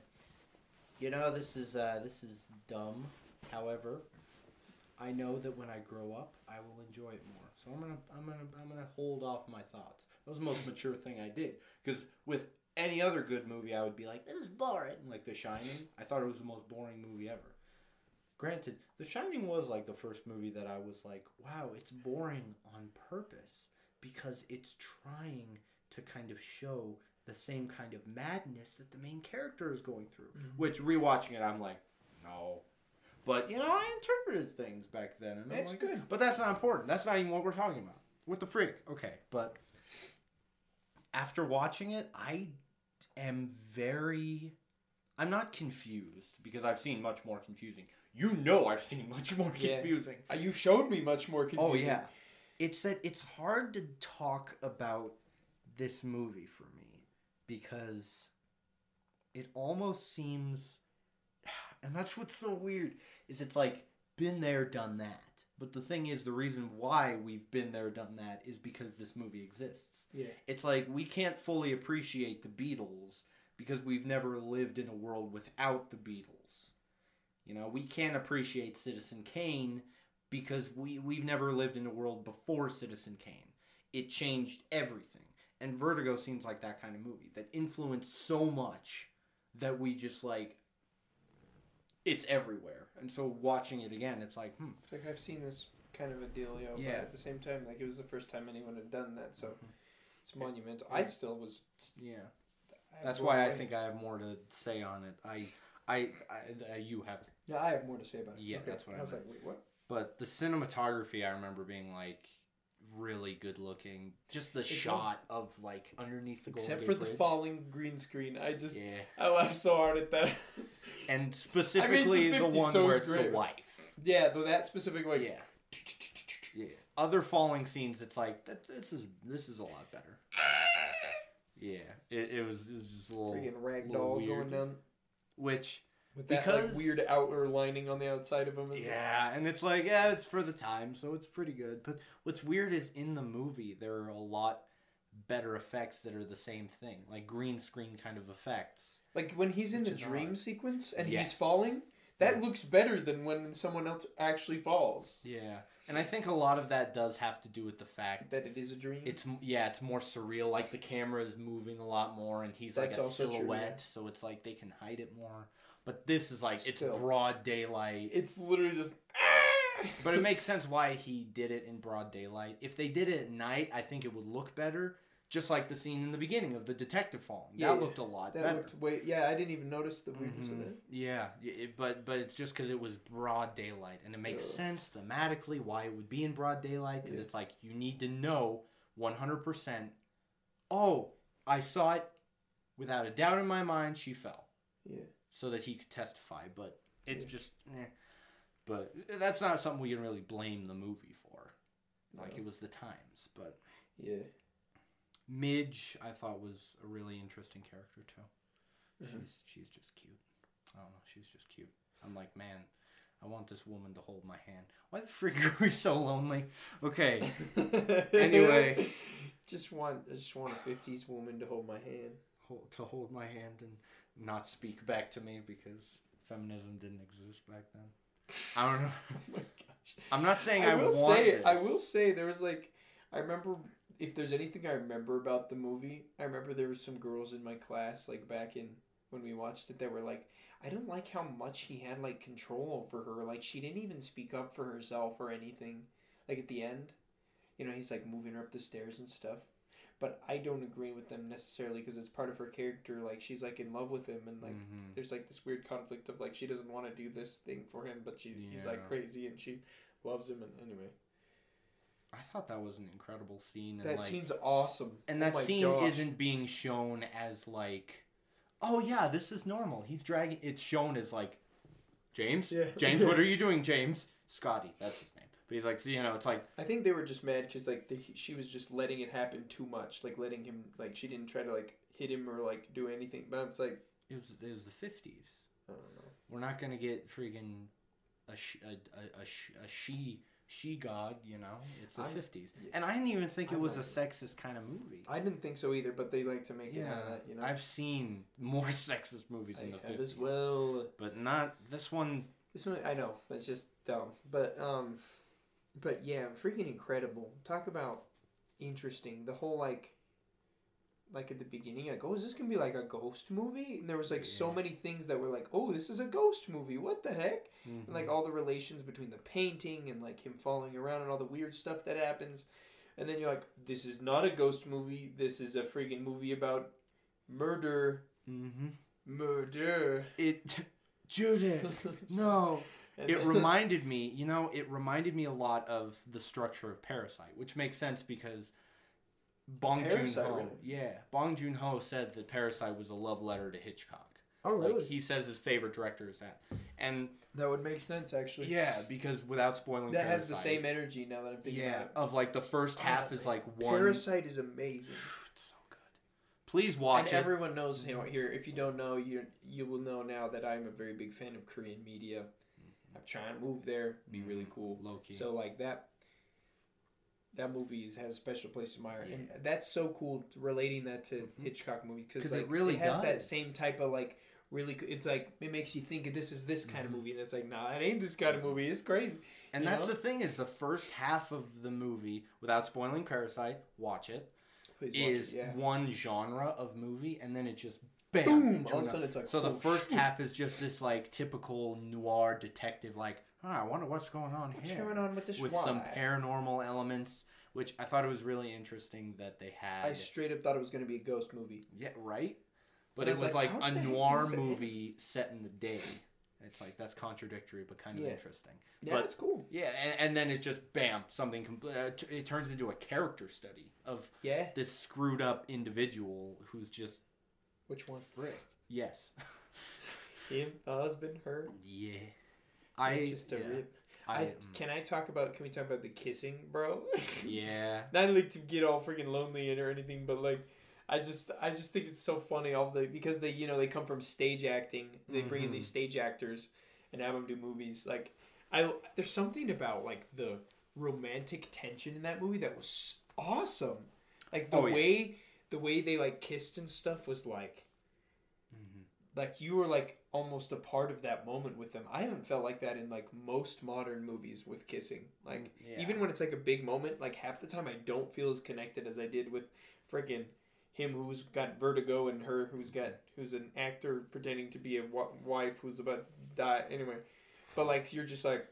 you know, this is uh, this is dumb. However, I know that when I grow up, I will enjoy it more. So I'm gonna I'm gonna I'm gonna hold off my thoughts. That was the most mature thing I did. Because with any other good movie, I would be like, "This is boring." Like The Shining, I thought it was the most boring movie ever. Granted, The Shining was like the first movie that I was like, "Wow, it's boring on purpose because it's trying to kind of show the same kind of madness that the main character is going through." Which rewatching it, I'm like, "No." But you know, I interpreted things back then, and I'm like, good. But that's not important. That's not even what we're talking about. What the freak? Okay, but after watching it, I am very. I'm not confused because I've seen much more confusing. You know, I've seen much more confusing. Uh, you showed me much more confusing. Oh yeah, it's that it's hard to talk about this movie for me because it almost seems, and that's what's so weird is it's like been there, done that. But the thing is, the reason why we've been there, done that is because this movie exists. Yeah. It's like we can't fully appreciate the Beatles because we've never lived in a world without the Beatles. You know, we can't appreciate Citizen Kane because we we've never lived in a world before Citizen Kane. It changed everything. And Vertigo seems like that kind of movie that influenced so much that we just like it's everywhere. And so watching it again, it's like, hmm, It's like I've seen this kind of a dealio, Yeah. but at the same time, like it was the first time anyone had done that, so it's monumental. I still was. yeah. I That's why I think I have more to say on it. I I, I, I you have No, I have more to say about it. Yeah, okay. that's what I I was like, wait, what? But the cinematography, I remember being like really good looking. Just the does. shot of like underneath the Except Golden for Gate the falling green screen, I just Yeah, I laughed so hard at that. and specifically the one so where it's great. the wife. yeah, though that specific one. Yeah, yeah. Other falling scenes, it's like that. This is this is a lot better. Yeah, it, it was it was just a little Freaking ragdoll going down Which with that Because- like, weird outer lining on the outside of him. Yeah, and it's like, yeah, it's for the time, so it's pretty good. But what's weird is in the movie there are a lot better effects that are the same thing, like green screen kind of effects. Like when he's in the dream odd. sequence and Yes. he's falling, that looks better than when someone else actually falls. Yeah, and I think a lot of that does have to do with the fact That it is a dream. it's yeah, it's more surreal. Like the camera is moving a lot more, and he's like a also true, silhouette, yeah. so it's like they can hide it more. But this is like Still. it's broad daylight. it's literally just. But it makes sense why he did it in broad daylight. If they did it at night, I think it would look better. Just like the scene in the beginning of the detective falling, Yeah, that looked a lot That better. looked way. Yeah, I didn't even notice the weirdness of Mhm. that. Yeah, it, but but it's just because it was broad daylight, and it makes Yeah. sense thematically why it would be in broad daylight. Because Yeah. it's like you need to know one hundred percent. Oh, I saw it without a doubt in my mind. She fell, Yeah. So that he could testify. But it's Yeah. just, eh. but that's not something we can really blame the movie for. Like No. it was the times, but Yeah. Midge, I thought was a really interesting character too. Mhm. She's she's just cute. I don't know. She's just cute. I'm like, man, I want this woman to hold my hand. Why the freak are we so lonely? Okay. Anyway. just want I just want a '50s woman to hold my hand. Hold, to hold my hand and not speak back to me because feminism didn't exist back then. I don't know. Oh my gosh. I'm not saying I, I will want say this. I will say there was like I remember if there's anything I remember about the movie, I remember there was some girls in my class like back in when we watched it that were like I don't like how much he had like control over her. Like she didn't even speak up for herself or anything. Like at the end, you know, he's like moving her up the stairs and stuff. But I don't agree with them necessarily because it's part of her character. Like she's like in love with him and like Mhm. there's like this weird conflict of like she doesn't want to do this thing for him, but she he's like crazy and she loves him. And anyway, I thought that was an incredible scene. And that like, scene's awesome. and Oh that my scene gosh. isn't being shown as like, oh yeah, this is normal. He's dragging. It's shown as like, James. Yeah. James, what are you doing, James? Scotty, that's his. But he's like, you know, it's like, I think they were just mad because like the, she was just letting it happen too much, like letting him like she didn't try to like hit him or like do anything. But it's like it was it was the fifties. I don't know. We're not gonna get freaking a sh- a, a, a, sh- a she she god, you know. It's the fifties, and I didn't even think it I'm was a not- sexist kind of movie. I didn't think so either, but they like to make it out of that, you know. I've seen more sexist movies in I the have fifties, as well. but not this one. This one I know it's just dumb, but um, but yeah, freaking incredible. Talk about interesting. The whole like, like at the beginning, like, oh, is this gonna be like a ghost movie? And there was like so many things that were like, oh, this is a ghost movie. What the heck? And Mm-hmm. like all the relations between the painting and like him falling around and all the weird stuff that happens. And then you're like, this is not a ghost movie. This is a freaking movie about murder. Mm-hmm. Murder. It, Judith, no. It reminded me, you know, it reminded me a lot of the structure of Parasite, which makes sense because Bong Joon Ho, really? yeah, Bong Joon Ho said that Parasite was a love letter to Hitchcock. Oh, Like he says his favorite director is that, and that would make sense actually. yeah, because without spoiling, That has the same energy now that I'm thinking Yeah, about it. of like the first oh, half is like one. Parasite is amazing. It's so good. Please watch and it. everyone knows you know, here. If you don't know, you you will know now that I'm a very big fan of Korean media. I'm trying to move there. Be really cool. Mm-hmm. Low-key. So like that. That movie is, has a special place in my heart, and that's so cool. Relating that to Hitchcock movies because 'Cause it like, really has that same type of like really. It's like it makes you think this is this kind Mm-hmm. of movie, and it's like nah, it ain't this kind of movie. It's crazy. And you that's know? the thing is the first half of the movie, without spoiling Parasite, watch it, Please watch is it. Yeah. one genre of movie, and then it just bam. Boom! All of a sudden it's like, so the oh, first shoot. half is just this like typical noir detective, like oh, I wonder what's going on What's here. going on with this with some paranormal elements, which I thought it was really interesting that they had. I straight up thought it was going to be a ghost movie. yeah, right. But And it was was like, like, a noir does it- movie set in the day. It's like that's contradictory, but kind of Yeah. interesting. Yeah, but it's cool. yeah, and, and then it just bam, something. compl- Uh, t- it turns into a character study of Yeah. this screwed up individual who's just Which one? frick. Yes. Him, the husband, her. yeah. I it's just a yeah. rip. I, I, mm, can I talk about? Can we talk about the kissing, bro? yeah. Not like to get all freaking lonely and or anything, but like, I just I just think it's so funny all the because they you know they come from stage acting. They bring in these Mm-hmm. stage actors and have them do movies. Like, I there's something about like the romantic tension in that movie that was awesome. Like the Oh, yeah. way the way they like kissed and stuff was like Mm-hmm. like you were like almost a part of that moment with them. I haven't felt like that in like most modern movies with kissing. Like yeah. even when it's like a big moment, like half the time I don't feel as connected as I did with freaking him who's got vertigo and her who's got who's an actor pretending to be a wife who's about to die anyway. But like you're just like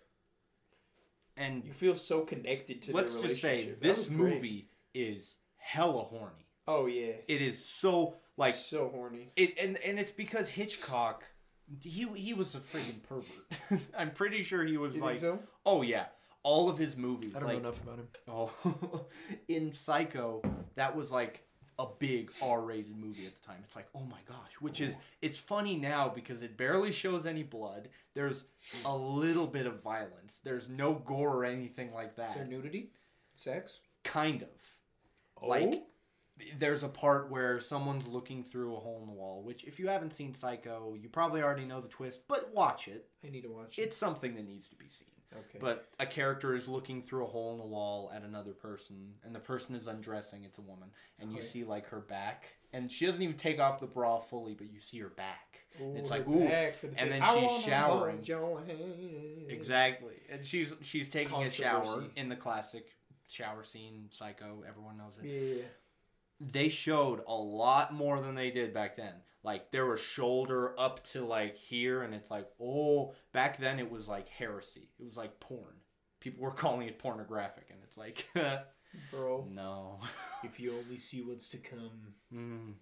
And you feel so connected to let's just say. This movie is hella horny. Oh yeah. It is so like so horny. it, and and it's because Hitchcock, he he was a freaking pervert. I'm pretty sure he was You like, think so? oh yeah, all of his movies. I don't like, know enough about him. Oh, in Psycho, that was like a big R-rated movie at the time. It's like, oh my gosh, which is it's funny now because it barely shows any blood. There's a little bit of violence. There's no gore or anything like Is there that. nudity? Sex? Kind of. Oh? Like there's a part where someone's looking through a hole in the wall, which if you haven't seen Psycho, you probably already know the twist, but watch it. I need to watch it. It's something that needs to be seen. Okay. But a character is looking through a hole in the wall at another person, and the person is undressing. It's a woman, and you Okay. see like her back, and she doesn't even take off the bra fully, but you see her back. it's Ooh, like ooh, the and then I she's showering. Exactly, and she's she's taking a shower in the classic shower scene, Psycho. Everyone knows it. Yeah. They showed a lot more than they did back then. Like there was shoulder up to like here, and it's like oh, back then it was like heresy. It was like porn. People were calling it pornographic, and it's like. Bro, No. if you only see what's to come. Mm,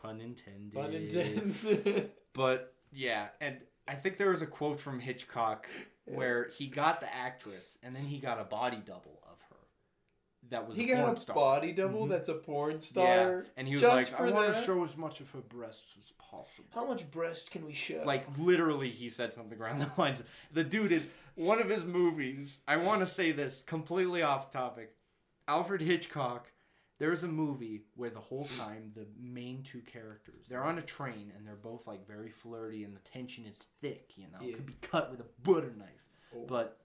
pun intended. Pun intended. But yeah, and I think there was a quote from Hitchcock where he got the actress and then he got a body double. That was he a porn got a star. body double mm-hmm. that's a porn star. Yeah, star. and he was Just like, "I want that? to show as much of her breasts as possible." How much breast can we show? Like literally, he said something around the lines. The dude is one of his movies. I want to say this completely off topic. Alfred Hitchcock. There's a movie where the whole time the main two characters they're on a train and they're both like very flirty and the tension is thick. You know, Yeah. could be cut with a butter knife. Oh. But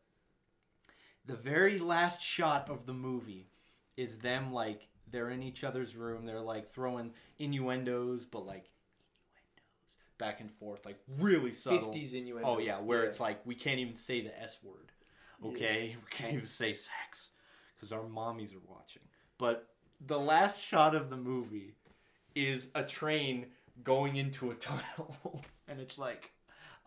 the very last shot of the movie is them like they're in each other's room. They're like throwing innuendos, but like innuendos, back and forth, like really subtle. 50s innuendos. Oh yeah, where Yeah. it's like we can't even say the S word. Okay, we can't even say sex because our mommies are watching. But the last shot of the movie is a train going into a tunnel, and it's like.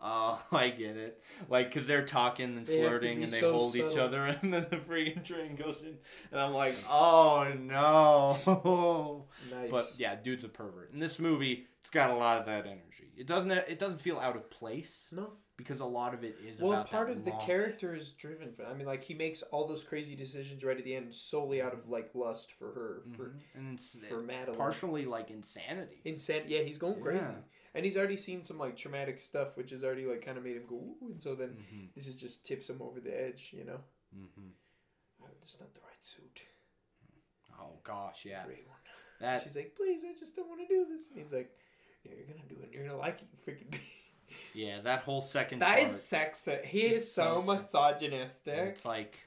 Oh, I get it. Like, cause they're talking and They flirting, and they so hold each other, and then the freaking train goes in, and I'm like, oh no. Nice. But yeah, dude's a pervert. In this movie, it's got a lot of that energy. It doesn't. It doesn't feel out of place no. because a lot of it is Well, part of the character is driven. For, I mean, like he makes all those crazy decisions right at the end solely out of like lust for her, for Mhm. and for Madeleine. partially like insanity. Insane. Yeah, he's going crazy, Yeah. And he's already seen some like traumatic stuff, which has already like kind of made him go. Ooh, and so then Mhm. this is just tips him over the edge, you know. Mhm. Oh, it's not the right suit. Oh gosh, yeah. Gray one. That She's like, please, I just don't want to do this, and he's like, yeah, you're gonna do it. and You're gonna like it, you freaking. yeah, that whole second That part. is sexist. He is so, so misogynistic. It's like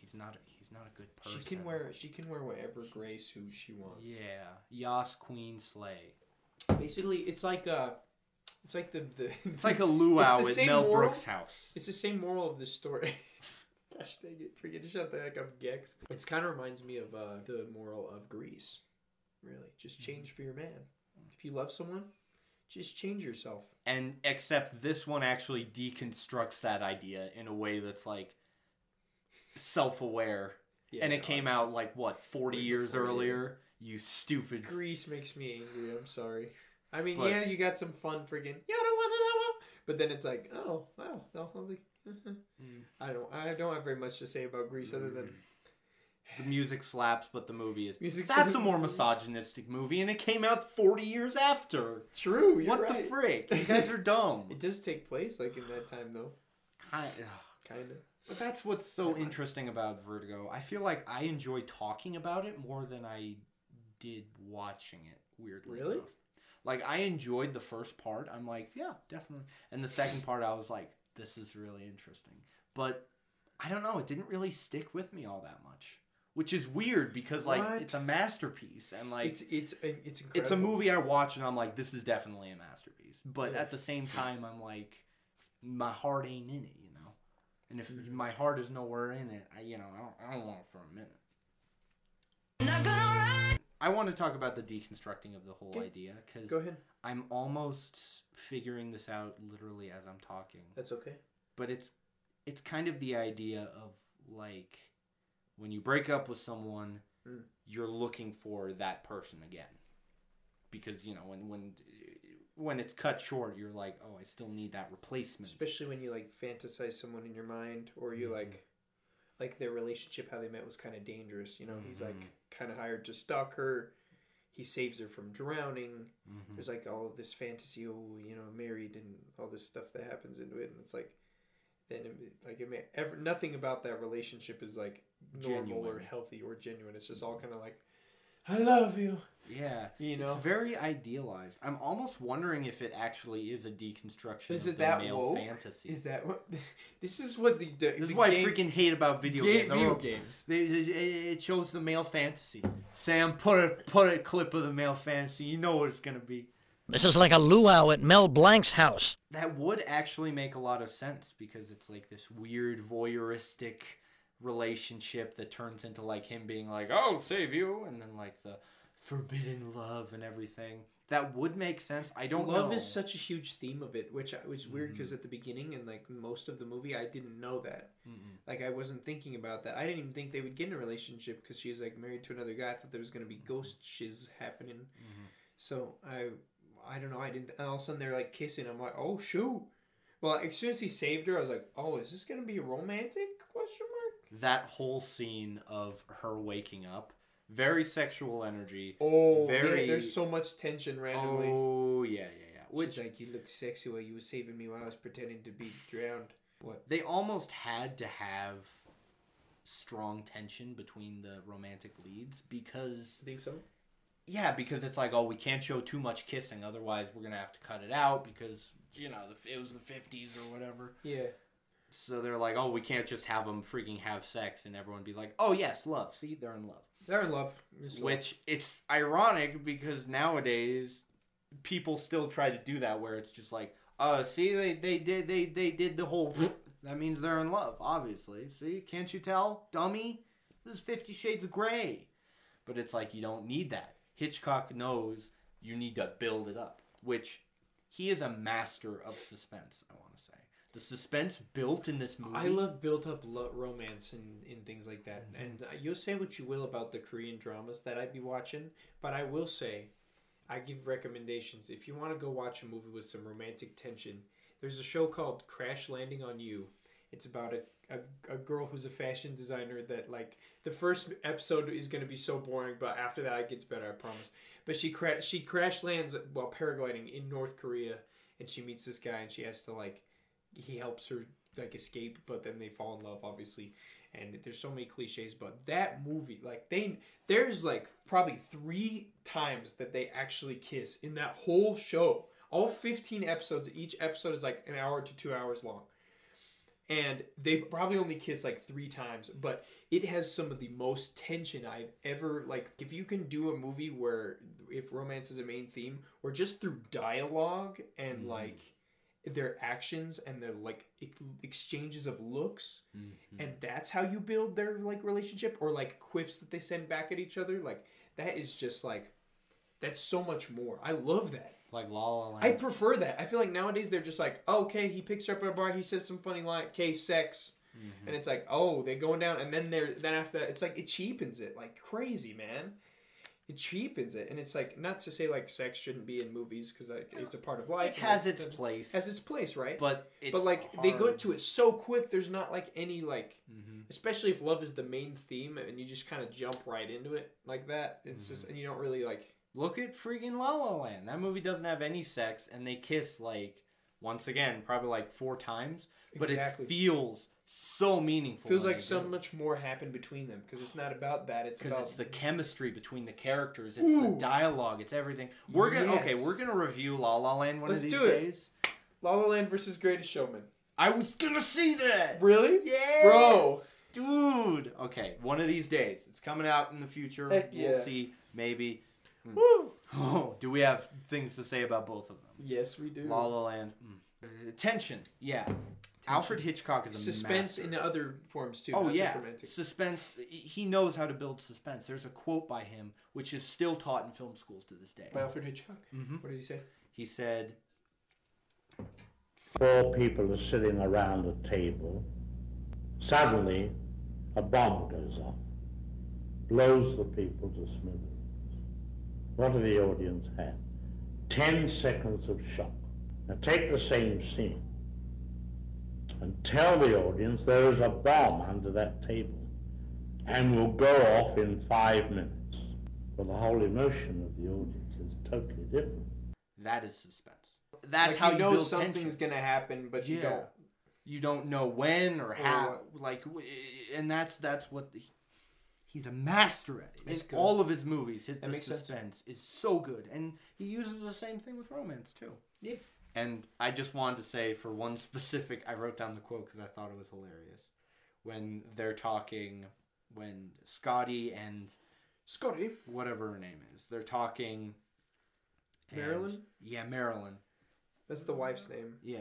he's not. He's not a good person. She can wear she can wear whatever gray suit she wants. Yeah, Yas Queen Slay. Basically, it's like uh it's like the, the It's like a luau at Mel moral- Brooks' house. It's the same moral of the story. Gosh dang it! Freaking shut the heck up, Gex. It's kind of reminds me of uh, the moral of Grease. Really, just change for your man. If you love someone, just change yourself. and except this one actually deconstructs that idea in a way that's like self-aware Yeah, and it no, came out like what 40 years earlier you stupid Grease makes me angry. I'm sorry. I mean, But- yeah, you got some fun freaking. You don't want to know, but then it's like, oh wow, no, I'll be- I don't. I don't have very much to say about Grease other than mm. the music slaps but the movie is Music's that's a more misogynistic movie and it came out 40 years after true. You're what right. the frick you guys are dumb It does take place like in that time though, kind kind of. but that's what's so interesting about vertigo i feel like i enjoy talking about it more than i did watching it weirdly Really? enough. like i enjoyed the first part i'm like yeah definitely and the second part i was like this is really interesting but i don't know it didn't really stick with me all that much which is weird because like What? it's a masterpiece and like it's it's it's incredible. it's a movie I watch and I'm like, this is definitely a masterpiece. But Yeah. at the same time, I'm like, my heart ain't in it, you know. And if Mm-hmm. my heart is nowhere in it, I, you know, I don't, I don't want it for a minute. I want to talk about the deconstructing of the whole Okay. idea because Go ahead. I'm almost figuring this out literally as I'm talking. That's okay. But it's it's kind of the idea of like when you break up with someone, Mm. you're looking for that person again. Because you know when when when it's cut short, you're like, oh, I still need that replacement. Especially when you like fantasize someone in your mind, or you like, like their relationship, how they met was kind of dangerous. You know, he's like kind of hired to stalk her. He saves her from drowning. Mhm. There's like all of this fantasy, oh, you know, married and all this stuff that happens into it, and it's like, then it, like it may, ever nothing about that relationship is like normal or healthy or genuine. It's just all kind of like, I love you. Yeah, You know? it's very idealized. I'm almost wondering if it actually is a deconstruction Is of it the that male woke? fantasy. Is that what? This is what the. the this is the what game- I freaking hate about video Ga- games. video Oh, games. They, it it shows the male fantasy. Sam, put a put a clip of the male fantasy. You know what it's gonna be. This is like a luau at Mel Blanc's house. That would actually make a lot of sense because it's like this weird voyeuristic relationship that turns into like him being like, "I'll save you," and then like the forbidden love and everything. That would make sense. I don't Love know. is such a huge theme of it, which uh, I- was weird mm-hmm. because at the beginning and like most of the movie, I didn't know that. Mm-hmm. Like I wasn't thinking about that. I didn't even think they would get in a relationship because she's like married to another guy. I thought there was gonna be mm-hmm. ghost shiz happening. So I, I don't know. I didn't. And all of a sudden they're like kissing. I'm like, oh shoot. Well, as soon as he saved her, I was like, oh, is this gonna be romantic? Question mark. that whole scene of her waking up, very sexual energy. Oh, very. yeah, there's so much tension randomly. Oh yeah, yeah, yeah. Which She's like, you look sexy while you were saving me while I was pretending to be drowned. What? they almost had to have strong tension between the romantic leads because Think so? yeah because it's like oh we can't show too much kissing otherwise we're gonna have to cut it out because you know the, it was the 50s or whatever Yeah. so they're like oh we can't just have them freaking have sex and everyone be like oh yes love see they're in love They're in love. Which it's ironic because nowadays people still try to do that where it's just like, uh, see, they they did they they did the whole. That means they're in love, obviously. See, can't you tell, dummy? This is Fifty Shades of Grey. But it's like you don't need that. Hitchcock knows you need to build it up, which he is a master of suspense. I want to say the suspense built in this movie. I love built up lo- romance and in things like that. Mm-hmm. And uh, you'll say what you will about the Korean dramas that I'd be watching, but I will say, I give recommendations. If you want to go watch a movie with some romantic tension, there's a show called Crash Landing on You. It's about a, a, a girl who's a fashion designer that like the first episode is going to be so boring, but after that it gets better, I promise. But she cra- she crash lands while paragliding in North Korea, and she meets this guy, and she has to like he helps her like escape, but then they fall in love, obviously. And there's so many cliches, but that movie, like they, there's like probably three times that they actually kiss in that whole show. All 15 episodes. Each episode is like an hour to two hours long, and they probably only kiss like three times. But it has some of the most tension I've ever like. If you can do a movie where if romance is a main theme, or just through dialogue and mm-hmm. like their actions and their like ex- exchanges of looks. Mm-hmm. And that's how you build their like relationship or like quips that they send back at each other. Like that is just like that's so much more. I love that. Like La La Land. i prefer that. I feel like nowadays they're just like oh, okay he picks her up at a bar he says some funny line okay sex. Mm-hmm. And it's like oh they're going down. And then they're then after that it's like it cheapens it like crazy man it cheapens it and it's like not to say like sex shouldn't be in movies because like, it's a part of life it has it's- place, has its place right but it's but like they go to it so quick there's not like any like Mm-hmm. especially if love is the main theme and you just kind of jump right into it like that it's Mm-hmm. just and you don't really like Look at freaking La La Land. That movie doesn't have any sex, and they kiss like once again, probably like four times. But Exactly. it feels so meaningful. feels like so do much more happened between them because it's not about that it's because it's the chemistry between the characters, it's Ooh. the dialogue, it's everything. We're gonna okay, we're gonna review La La Land one Let's of these do it. days. La La Land versus Greatest Showman I was gonna see that, really yeah, bro dude. Okay, one of these days, it's coming out in the future. Heck We'll yeah. see, maybe. Hmm. Woo. Oh, do we have things to say about both of them? yes we do La La Land. Mm. Uh, Tension. Alfred Hitchcock is a suspense master. in other forms too Oh not yeah, just romantic suspense. He knows how to build suspense. There's a quote by him which is still taught in film schools to this day. by Alfred Hitchcock Mhm. what did he say He said, Four people are sitting around a table. Suddenly, a bomb goes off, blows the people to smithereens. What do the audience have? Ten seconds of shock. Now take the same scene and tell the audience there is a bomb under that table and will go off in five minutes. Well, the whole emotion of the audience is totally different. "That is suspense. That's like how you know build something's gonna happen but you Yeah. don't You don't know when or how. what. Like, and that's that's what the, he's a master at. It. In good. all of his movies, his That the makes sense. suspense is so good, and he uses the same thing with romance too. Yeah. And I just wanted to say for one specific, I wrote down the quote because I thought it was hilarious. When they're talking, when Scotty and Scotty whatever her name is, they're talking. and- Marilyn? Yeah, Marilyn. that's the wife's name Yeah,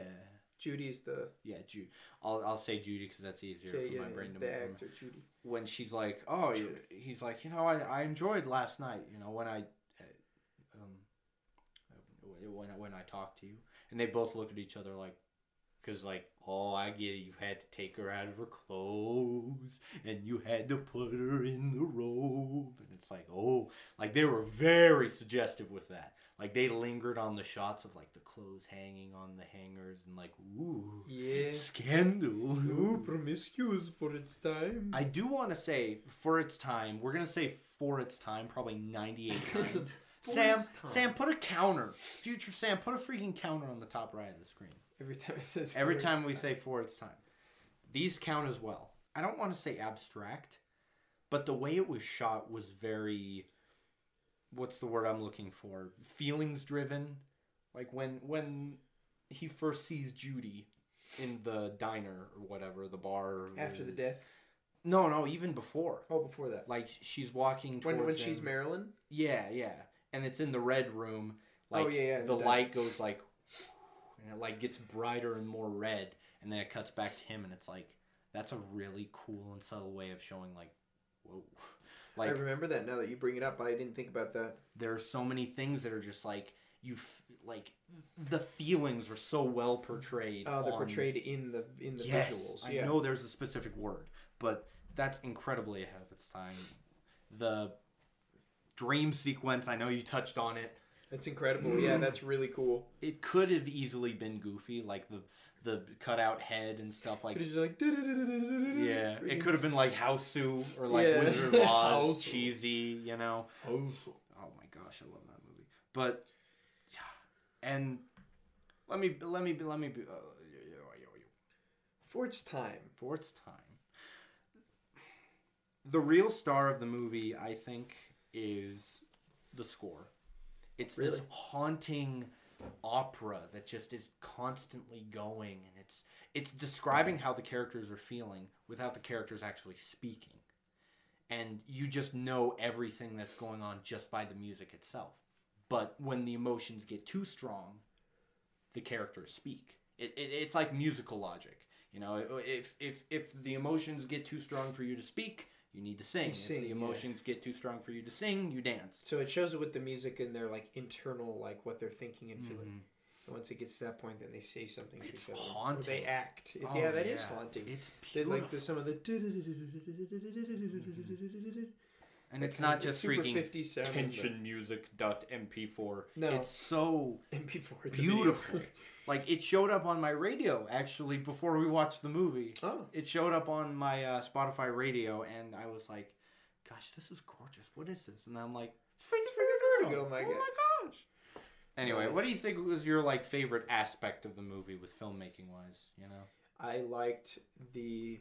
Judy's the yeah, Judy. I'll I'll say Judy because that's easier for yeah, my brain to the actor Judy When she's like, "Oh," you- he's like, "You know, I, I enjoyed last night. You know, when I, uh, um, when I, when I talked to you." And they both look at each other like, because like, oh, I get it. You had to take her out of her clothes, and you had to put her in the robe, and it's like, oh, like they were very suggestive with that. Like they lingered on the shots of like the clothes hanging on the hangers, and like, ooh, yeah scandal. Ooh, promiscuous for its time. I do want to say for its time, we're gonna say for its time, probably ninety-eight times. Sam, time. Sam, put a counter. Future Sam, put a freaking counter on the top right of the screen. Every time it says. Every time we say for its time. These count as well. I don't want to say abstract, but the way it was shot was very what's the word I'm looking for? Feelings driven. Like when when he first sees Judy in the diner or whatever, the bar after the death. No, no, even before. Oh, before that. Like she's walking towards When when she's him. Marilyn. Yeah, yeah. And it's in the red room. Oh, like Oh, yeah, yeah, the light goes like and it like gets brighter and more red and then it cuts back to him and it's like that's a really cool and subtle way of showing like whoa. Like, I remember that now that you bring it up, but I didn't think about that. there are so many things that are just like you f- like the feelings are so well portrayed. Oh, they're on- portrayed in the in the yes, visuals. I know there's a specific word, but that's incredibly ahead of its time. The dream sequence, I know you touched on it. It's incredible. Yeah, that's really cool. It could have easily been goofy, like the the cutout head and stuff like. Could like Yeah, it could have been like Hausu or like Yeah. Wizard of Oz, cheesy, you know. Oh my gosh, I love that movie. But and let me let me let me be uh, For its time. for its time. The real star of the movie, I think, is the score. It's this haunting opera that just is constantly going and it's it's describing how the characters are feeling without the characters actually speaking. And you just know everything that's going on just by the music itself. But when the emotions get too strong, the characters speak. It, it, it's like musical logic. You know, if, if if the emotions get too strong for you to speak, you need to sing. You if sing, the yeah. emotions get too strong for you to sing, you dance. So it shows it with the music and their like internal like what they're thinking and feeling. Mm-hmm. And once it gets to that point, then they say something It's haunting. they act. Oh, yeah, that is yeah. haunting. It's They like the, beautiful. some of the. And it's not just freaking 50s sound and tension music dot mp4. No. It's so MP4. It's beautiful. like it showed up on my radio actually before we watched the movie. Oh. It showed up on my uh, Spotify radio, and I was like, "Gosh, this is gorgeous. What is this?" And I'm like, "It's freaking Vertigo! Vertigo, my oh God. my gosh!" Anyway, what do you think was your like favorite aspect of the movie with filmmaking wise? You know, I liked the.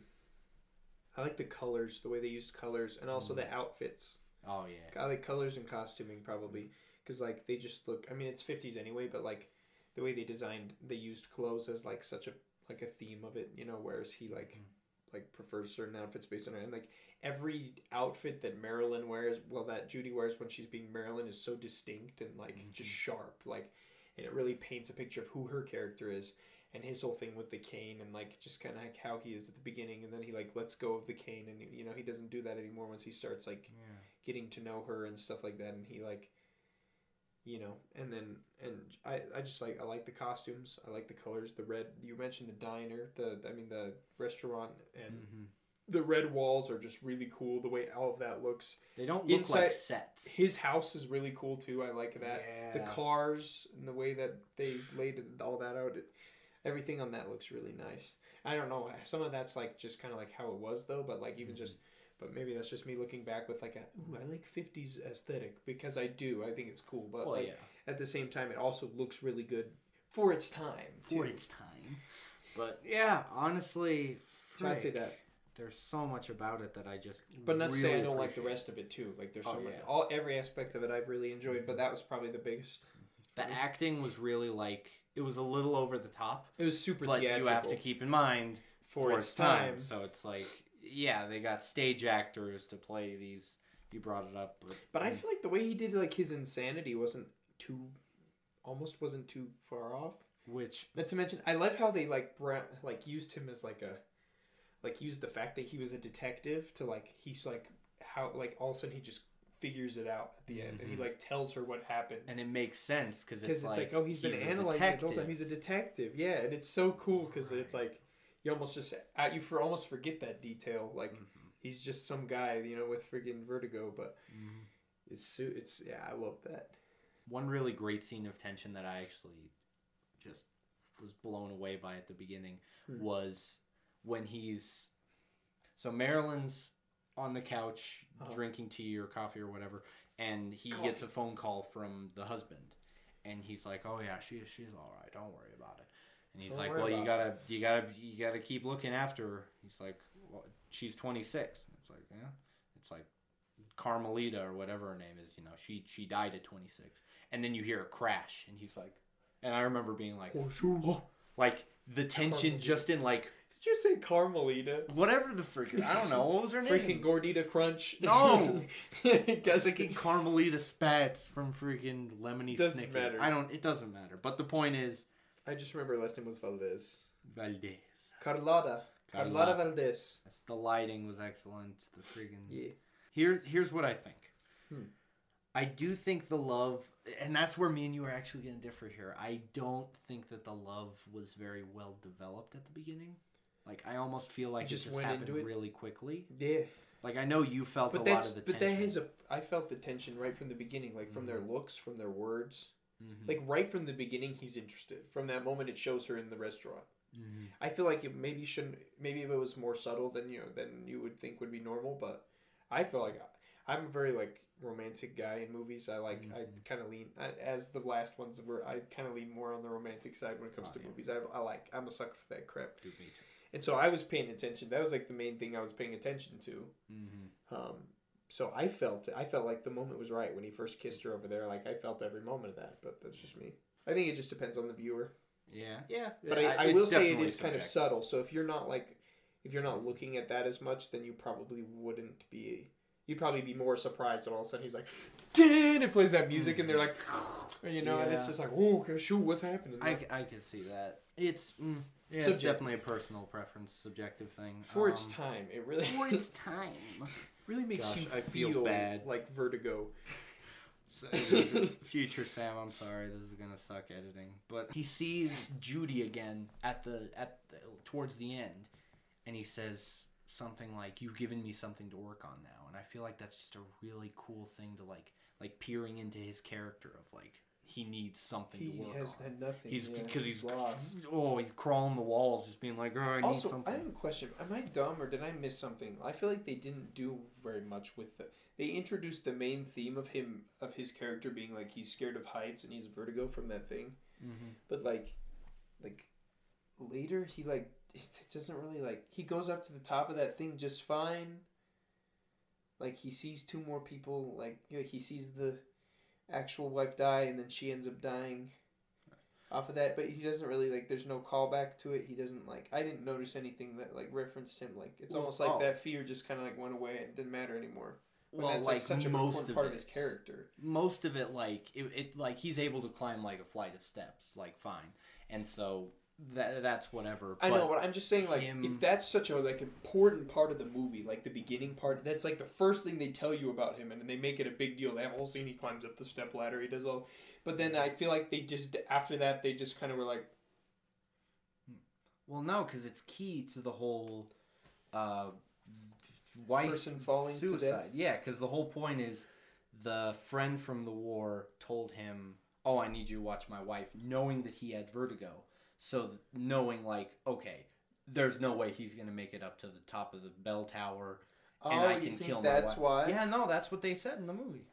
I like the colors, the way they used colors, and also Mm. the outfits. oh yeah, I like colors and costuming probably because like they just look. I mean, it's fifties anyway, but like the way they designed, they used clothes as like such a like a theme of it, you know. Whereas he like mm. like prefers certain outfits based on it, and like every outfit that Marilyn wears, well, that Judy wears when she's being Marilyn is so distinct and like mm-hmm. just sharp, like, and it really paints a picture of who her character is. And his whole thing with the cane and like just kind of like how he is at the beginning, and then he like lets go of the cane, and you know he doesn't do that anymore once he starts like getting to know her and stuff like that and he like you know and then and i i just like i like the costumes. I like the colors. The red you mentioned the diner the i mean the restaurant and Mm-hmm. the red walls are just really cool the way all of that looks. They don't look like sets. his house is really cool too. I like that. The cars and the way that they laid all that out it, everything on that looks really nice. I don't know some of that's like just kind of like how it was though but like even just but maybe that's just me looking back with like a ooh i like 50s aesthetic because i do i think it's cool but Well, like yeah. at the same time it also looks really good for its time for its time. But yeah, honestly, So I'd say that. There's so much about it that I just. but not to say i don't like the rest of it too like there's Oh, so much yeah. all every aspect of it i've really enjoyed but that was probably the biggest The acting was really like it was a little over the top. it was super but you have to keep in mind For its time. So it's like yeah, they got stage actors to play these. You brought it up, but, But I feel like the way he did like his insanity wasn't too, almost wasn't too far off. which Not to mention, I love how they like bra- like used him as like a, like used the fact that he was a detective to like he's like how like all of a sudden he just figures it out at the end and he Mhm. like tells her what happened. and it makes sense because Because it's, it's, like, like oh, he's been a analyzing the whole time. He's a detective, yeah, and it's so cool because it's like you almost just uh, you for almost forget that detail. Like Mm-hmm. he's just some guy, you know, with friggin' vertigo. But Mm-hmm. it's it's yeah, I love that. One really great scene of tension that I actually just was blown away by at the beginning Hmm. was when he's so Marilyn's on the couch Uh-huh. drinking tea or coffee or whatever, and he gets a phone call from the husband, and he's like, "Oh yeah, she she's all right. Don't worry about it." And he's Don't like, "Well, you gotta you gotta you gotta keep looking after her." He's like, well, "She's 26." It's like, yeah, it's like Carmelita or whatever her name is. You know, she she died at 26, and then you hear a crash, and he's like, and I remember being like, oh, like the tension just in like Did you say Carmelita? Whatever the freaking I don't know what was her name. Freaking Gordita Crunch. No. Was Carmelita Spats from freaking Lemony Doesn't Snicket. matter. I don't. It doesn't matter. But the point is, I just remember her last name was Valdes. Valdes. Carlotta. Carlotta. Valdes. The lighting was excellent. The friggin' Yeah. Here, here's what I think. Hmm. I do think the love, and that's where me and you are actually going to differ here. I don't think that the love was very well developed at the beginning. Like I almost feel like Just it just happened it? really quickly. Yeah. Like I know you felt But a lot of the but tension. that is a I felt the tension right from the beginning, like from their looks, from their words. Mhm. Like right from the beginning he's interested. From that moment it shows her in the restaurant. Mhm. I feel like it maybe shouldn't maybe if it was more subtle than you know than you would think would be normal, but I feel like I'm a very like romantic guy in movies. I like I Mm-hmm. kind of lean I, as the last ones were. I kind of lean more on the romantic side when it comes Oh, to yeah. movies. I, I like I'm a sucker for that crap. Dude, me too. And so I was paying attention. That was like the main thing I was paying attention to. Mhm. Um, so I felt I felt like the moment was right when he first kissed her over there. Like I felt every moment of that. But that's just me. I think it just depends on the viewer. Yeah, yeah. But yeah, I, I will say it is definitely is kind of subtle. So if you're not like, if you're not looking at that as much, then you probably wouldn't be. You'd probably be more surprised when all of a sudden he's like, "Din!" It plays that music, and they're like, you know, and it's just like, "Oh, okay, shoot, what's happening?" I can see that. It's mm, yeah, it's definitely a personal preference, subjective thing. For its Um, time, it really For its time. really makes Gosh, you I feel feel bad. like vertigo. So, future Sam, I'm sorry, this is gonna suck editing. But he sees Judy again at the at the, towards the end, and he says something like, "You've given me something to work on now," and I feel like that's just a really cool thing to like like peering into his character of like he needs something He to work has on. had nothing. He's because he's, lost. oh he's crawling the walls, just being like, "Oh, I need something." I have a question. Am I dumb or did I miss something? I feel like they didn't do very much with the. They introduced the main theme of him of his character being like he's scared of heights and he's vertigo from that thing, Mhm. but like, like later he like it doesn't really like he goes up to the top of that thing just fine. Like he sees two more people. Like like, he sees the actual wife die and then she ends up dying off of that but he doesn't really like there's no callback to it. He doesn't like i didn't notice anything that like referenced him. Like it's Well, almost like oh. that fear just kind of like went away and didn't matter anymore. When Well, that's like, like such a most important of part of his character. Most of it like it, it like he's able to climb like a flight of steps like fine. And so that that's whatever i know but i'm just saying like him- if that's such a like important part of the movie like the beginning part that's like the first thing they tell you about him and then they make it a big deal. That whole scene he climbs up the step ladder he does all but then i feel like they just after that they just kind of were like well no because it's key to the whole uh wife Person falling to death. suicide. Yeah because the whole point is the friend from the war told him oh i need you to watch my wife knowing that he had vertigo so knowing like okay there's no way he's gonna make it up to the top of the bell tower and Oh, I you can think kill that's my wife. why? Yeah, no, that's what they said in the movie.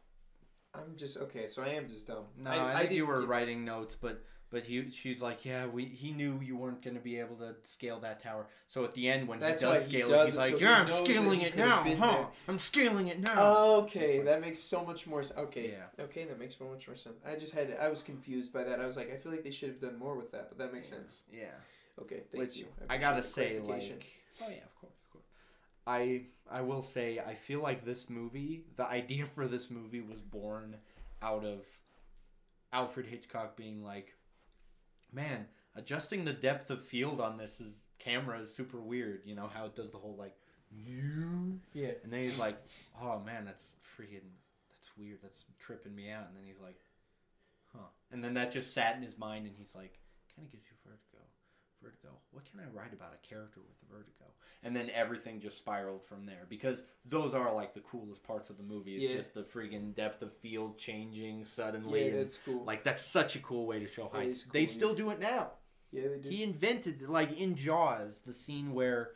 i'm just okay so i am just dumb No, I, think you were get- writing notes, but but he she's like, yeah, we he knew you weren't going to be able to scale that tower. So at the end, when That's he does he scale does it, he's it, like, so he yeah, I'm scaling it now, huh? there. I'm scaling it now. Okay, that makes so much more sense. Okay, Yeah. okay, that makes so much more sense. I just had I was confused by that. I was like, I feel like they should have done more with that, but that makes sense. yeah. Okay, thank Which you. I, appreciate gotta say, like, oh yeah, of course, of course. I I will say, I feel like this movie, the idea for this movie was born out of Alfred Hitchcock being like, man, adjusting the depth of field on this is camera is super weird. You know how it does the whole like, yeah, and then he's like, oh man, that's freaking, that's weird. That's tripping me out. And then he's like, huh. And then that just sat in his mind, and he's like, kind of gives you vertigo. Vertigo. What can I write about a character with vertigo? And then everything just spiraled from there because those are like the coolest parts of the movie. It's Yeah. just the freaking depth of field changing suddenly. yeah, that's cool. like that's such a cool way to show height. is they cool, still do it now. yeah, they did. He invented like in Jaws the scene where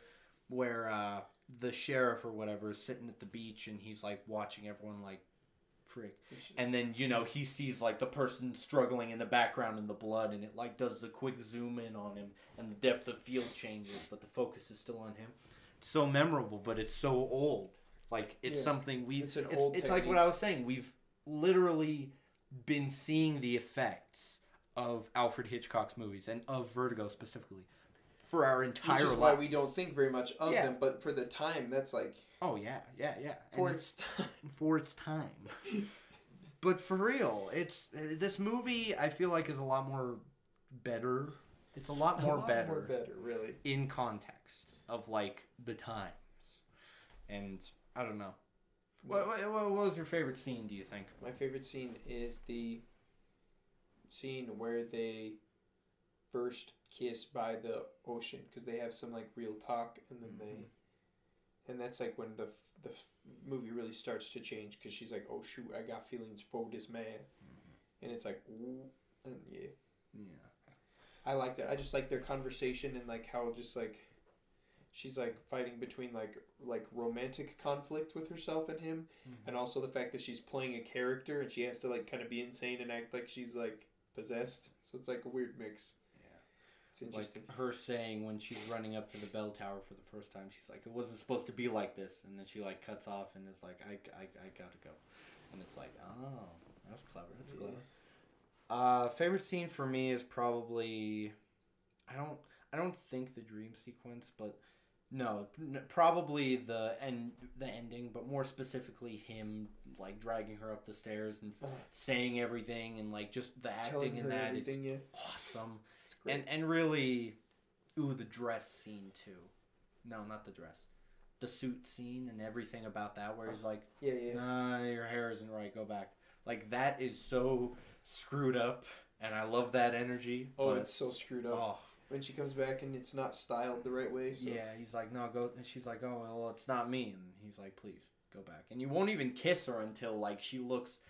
where uh, the sheriff or whatever is sitting at the beach and he's like watching everyone like frick, and then you know he sees like the person struggling in the background in the blood and it like does a quick zoom in on him and the depth of field changes but the focus is still on him. It's so memorable, but it's so old. Like it's Yeah. something we. It's It's, an old it's like what. I was saying. We've literally been seeing the effects of Alfred Hitchcock's movies and of Vertigo specifically for our entire Which is lives. why we don't think very much of Yeah. them. But for the time, that's like Oh yeah, yeah, yeah. for And its time. for its time. but for real, it's this movie. I feel like is a lot more better. It's a lot more A lot better More better, really. in context of like the times, and I don't know. What, what, what was your favorite scene? Do you think? My favorite scene is the scene where they first kiss by the ocean because they have some like real talk and then they mm-hmm. and that's like when the the movie really starts to change because she's like oh shoot i got feelings for this man. Mm-hmm. And it's like ooh, and yeah. Yeah. i liked it. I just like their conversation and like how just like she's like fighting between like like romantic conflict with herself and him mm-hmm. and also the fact that she's playing a character and she has to like kind of be insane and act like she's like possessed. So it's like a weird mix. It's interesting Like her saying when she's running up to the bell tower for the first time, she's like, "It wasn't supposed to be like this," and then she like cuts off and is like, "I, I, I gotta go," and it's like, "Oh, that's clever. That's Yeah. clever." Uh, favorite scene for me is probably, I don't, I don't think the dream sequence, but no, n- probably the end, the ending, but more specifically him like dragging her up the stairs and Oh. saying everything and like just the acting in that is yeah awesome great. and and really ooh the dress scene too. No not the dress. The suit scene and everything about that where he's like yeah yeah. Nah your hair isn't right. Go back. Like that is so screwed up and i love that energy oh but- it's so screwed up. Oh. When she comes back and it's not styled the right way so yeah he's like no go and she's like oh well it's not me. And he's like please go back. And you won't even kiss her until like she looks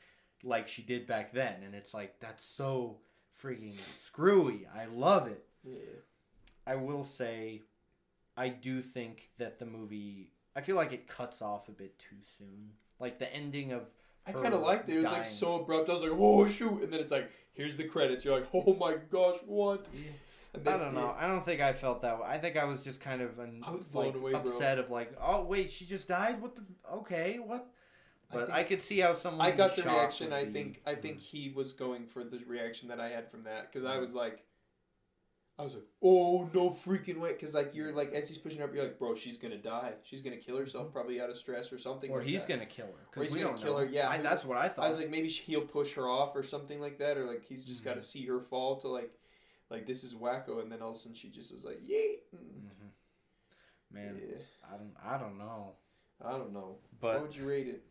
like she did back then and it's like that's so freaking screwy i love it yeah I will say, I do think that the movie. I feel like it cuts off a bit too soon. Like the ending of. I kind of liked it. It was like so abrupt. I was like, "Oh shoot!" And then it's like, "Here's the credits." You're like, "Oh my gosh, what?" And I don't know. it. I don't think I felt that way. I think I was just kind of an, like away, bro. upset of like, oh wait, she just died. What the? Okay, what? I But think- I, could see how someone. I got the reaction. I think. I hmm. think he was going for the reaction that I had from that because I hmm. was like, I was like, "Oh no, freaking way!" Because like you're like as he's pushing her up, you're like, "Bro, she's gonna die. She's gonna kill hmm. herself, probably out of stress or something." Or like he's that." gonna kill her. Or he's we gonna don't kill know. her, yeah. I, that's what I thought. I was like, maybe he'll push her off or something like that, or like he's just got to see her fall to like, like this is wacko, and then all of a sudden she just is like, "Yay!" Mm. Mm-hmm. man, Yeah. I don't. I don't know. I don't know. But what would you rate it?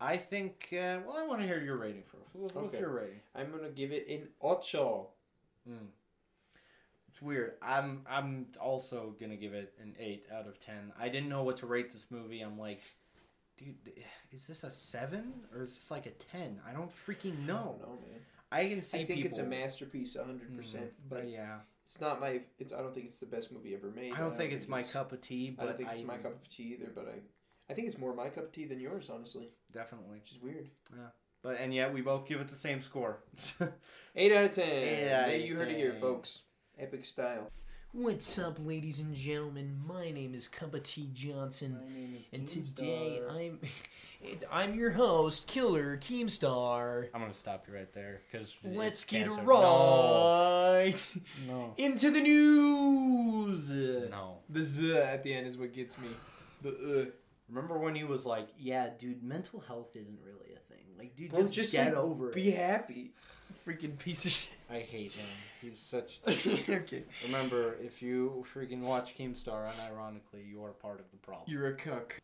I think. Uh, well, I want to hear your rating first. What's, Okay. your rating? I'm gonna give it an ocho. Mm. It's weird. I'm I'm also gonna give it an eight out of ten. I didn't know what to rate this movie. I'm like, dude, is this a seven or is this like a ten? I don't freaking know. don't know, man. I can see. I think it's a people- masterpiece, hundred Mm, percent. But But yeah, it's not my. It's. I don't think it's the best movie ever made. I don't think it's my cup of tea. I But don't think it's my cup of tea either. But I. I think it's more my cup of tea than yours, honestly, Definitely. which is weird. Yeah. But and yet we both give it the same score. Eight out of ten. Eight out There of you heard it here, folks. Epic style. What's up, ladies and gentlemen? My name is Cup of Tea Johnson, and today I'm it- I'm your host, Killer Keemstar. I'm gonna stop you right there because Let's get cancer. right No. into the news. No. no. The z at the end is what gets me. The uh. Remember when he was like, "Yeah, dude, mental health isn't really a thing. Like, dude, Bro, just, just get like, over it." Be happy. Freaking piece of shit. I hate him. He's such. okay. Remember, if you freaking watch Keemstar, unironically, you are part of the problem. You're a cook.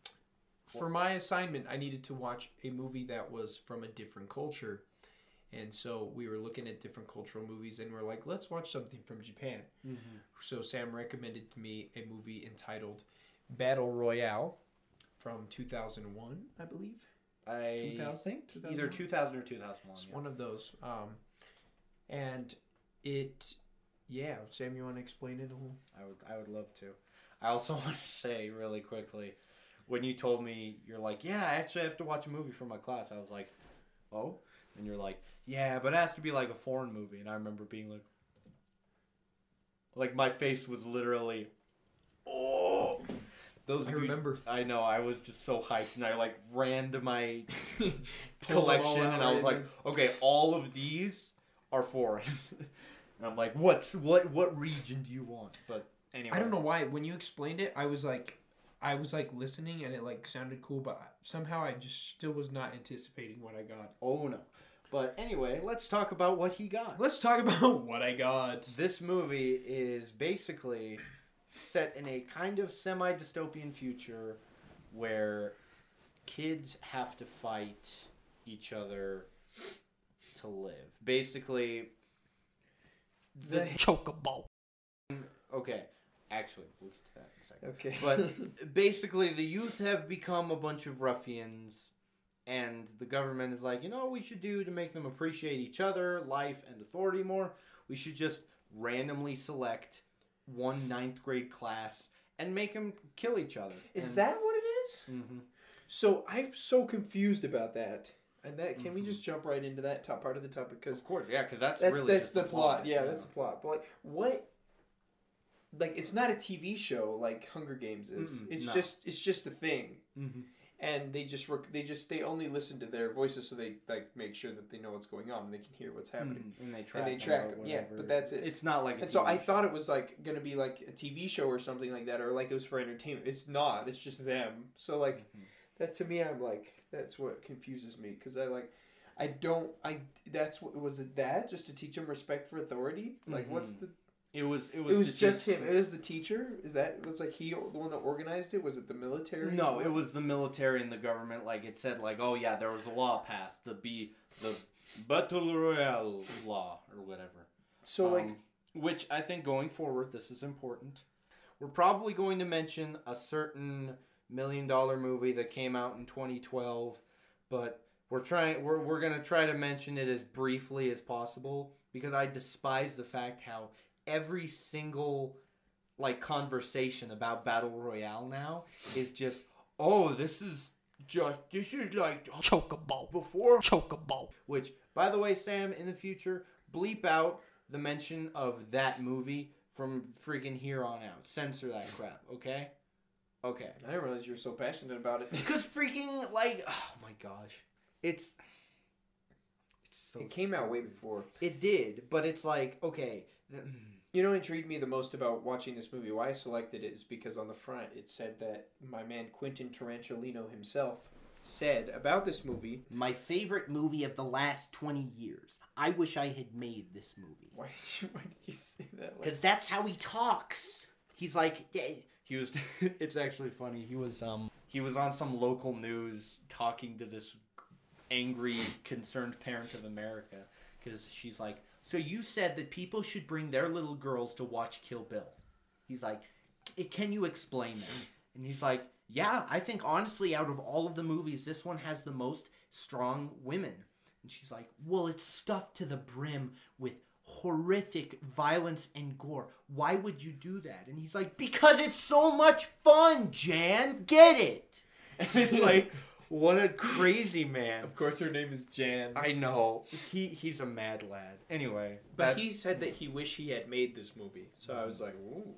For my assignment, I needed to watch a movie that was from a different culture. And so we were looking at different cultural movies and we're like, let's watch something from Japan. Mm-hmm. So Sam recommended to me a movie entitled Battle Royale from 2001, I believe. I 2000? think either 2000 or 2001. It's yeah. one of those. Um, and it, yeah, Sam, you want to explain it a little? I would, I would love to. I also want to say really quickly, when you told me you're like, yeah, I actually have to watch a movie for my class. I was like, oh, and you're like, yeah, but it has to be like a foreign movie. And I remember being like, like my face was literally, oh. Those I you- remember. I know. I was just so hyped, and I like ran to my Pulled them all collection, and I was like, okay, all of these are foreign. and I'm like, what's what? What region do you want? But Anyway, I don't know why. When you explained it, I was like, I was like listening, and it like sounded cool, but somehow I just still was not anticipating what I got. Oh no. But anyway, let's talk about what he got. Let's talk about what I got. This movie is basically set in a kind of semi dystopian future where kids have to fight each other to live. Basically, The chocobo. okay, actually, we'll get to that in a second. Okay. But basically, the youth have become a bunch of ruffians, and the government is like, you know what we should do to make them appreciate each other, life, and authority more? We should just randomly select one ninth grade class and make them kill each other. Is And- that what it is? Mhm. So I'm so confused about that. And that can we just jump right into that top part of the topic? Because Of course, yeah, because that's, that's really that's just the plot. Yeah, that's the plot. But like, what? Like, it's not a TV show like Hunger Games is. Mm-mm, it's no. just it's just a thing. And they just rec- they just they only listen to their voices, so they like make sure that they know what's going on and they can hear what's happening. Mm, and they track and they track or 'em, yeah, but that's it. It's not like a And so I show. thought it was like gonna be like a TV show or something like that, or like it was for entertainment. It's not. It's just them. So like Mm-hmm. that to me, I'm like that's what confuses me because I like I don't I that's what was it that just to teach them respect for authority? Like what's Mhm. the It was it was, it was just him. It was the teacher. Is that was like he the one that organized it? Was it the military? No, it was the military and the government. Like it said, like oh yeah, there was a law passed, the B, the Battle Royale law or whatever. So like Um, which I think going forward, this is important. We're probably going to mention a certain million dollar movie that came out in 2012, but we're trying we're we're gonna try to mention it as briefly as possible because I despise the fact how every single like conversation about battle royale now is just oh this is just this is like chocobo. before. Chocobo. Which by the way sam in the future bleep out the mention of that movie from freaking here on out. Censor that crap okay? Okay. I didn't realize you were so passionate about it. because freaking like oh my gosh. It's it's so it came out way before. it did but it's like okay th- hmm. You know, what intrigued me the most about watching this movie. Why I selected it is because on the front it said that my man Quentin Tarantulino himself said about this movie. My favorite movie of the last 20 years. I wish I had made this movie. Why did you, why did you say that? Because that's how he talks. He's like, "Yeah." he was, it's actually funny. He was, um, he was on some local news talking to this angry, concerned parent of America. Because she's like, so you said that people should bring their little girls to watch Kill Bill. He's like, "C- can you explain that? And he's like, yeah, I think honestly, out of all of the movies, this one has the most strong women. And she's like, well, it's stuffed to the brim with horrific violence and gore. Why would you do that? And he's like, because it's so much fun, Jan. Get it? And it's like, what a crazy man. of course, her name is Jan. I know. He he's a mad lad. Anyway, but he said that he wished he had made this movie. So I was like, ooh.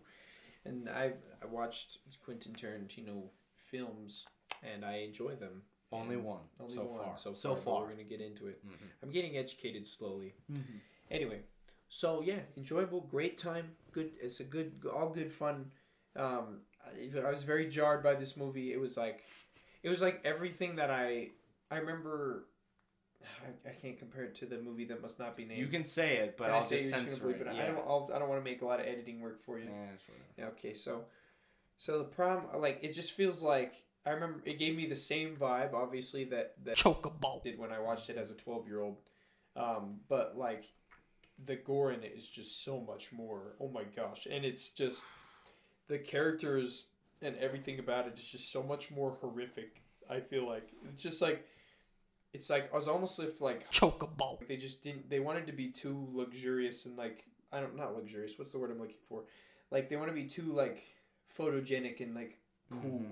And I've I watched Quentin Tarantino films and I enjoy them. only one Only so one far. so so far. but far. We're gonna get into it. Mhm. I'm getting educated slowly. Mhm. Anyway, so yeah, enjoyable, great time. Good. It's a good, all good fun. Um, I, I was very jarred by this movie. It was like, it was like everything that I I remember. I, I can't compare it to the movie that must not be named. You can say it, but Can I I'll say just you're just censor gonna it. bleep it out? Yeah. I don't. I'll, I don't want to make a lot of editing work for you. Yeah, it's whatever. Yeah, Okay, so so the problem, like, it just feels like I remember it gave me the same vibe, obviously that that Chocobo. did when I watched it as a twelve year old, um, but like the gore in it is just so much more. Oh my gosh, and it's just the characters and everything about it is just so much more horrific. I feel like it's just like it's like I was almost if like Chocobo. they just didn't they wanted to be too luxurious and like I don't not luxurious what's the word I'm looking for like they want to be too like photogenic and like cool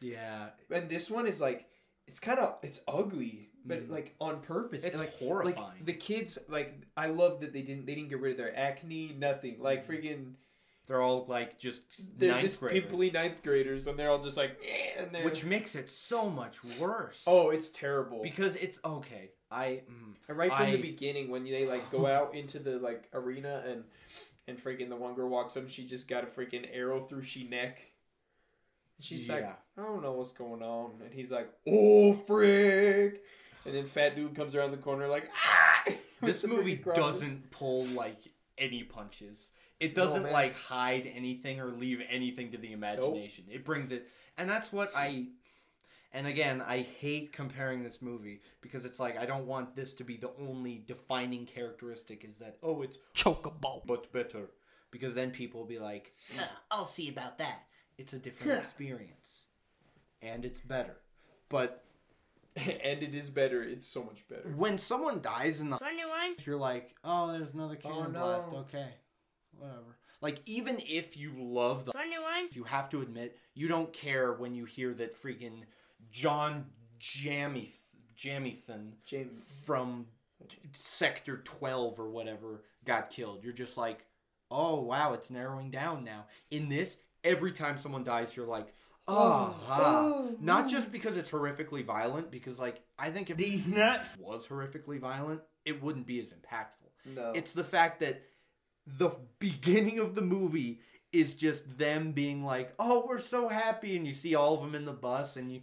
Yeah, and this one is like it's kind of it's ugly but Mm. like on purpose It's and, like horrifying. like the kids like I love that they didn't they didn't get rid of their acne nothing like Mm-hmm. freaking they're all like just they're ninth just graders, pimply ninth graders and they're all just like eh, and they're which makes it so much worse. oh it's terrible because it's okay. I mm, And right from I- the beginning, when they like go out into the like arena and and freaking the one girl walks up, she just got a freaking arrow through she neck. She's like, I don't know what's going on, and he's like, Oh frick! And then fat dude comes around the corner like, ah! This movie doesn't pull like any punches. It doesn't man. like hide anything or leave anything to the imagination. It brings it, and that's what I. And again, I hate comparing this movie because it's like I don't want this to be the only defining characteristic. Is that oh, it's chocobo but better, because then people will be like, Uh, I'll see about that. it's a different experience, and it's better. But and it is better. It's so much better. when someone dies in the Funny one. you're like, oh, there's another cannon no. blast. Okay, whatever. Like even if you love the, Funny one. you have to admit you don't care when you hear that freaking John Jamith Jamieson Jamie. from t- Sector Twelve or whatever got killed. You're just like, oh wow, it's narrowing down now. In this, every time someone dies, you're like. Ah, ah. not just because it's horrifically violent, because like I think if these nuts was horrifically violent, it wouldn't be as impactful. No. It's the fact that the beginning of the movie is just them being like, "Oh, we're so happy," and you see all of them in the bus, and you,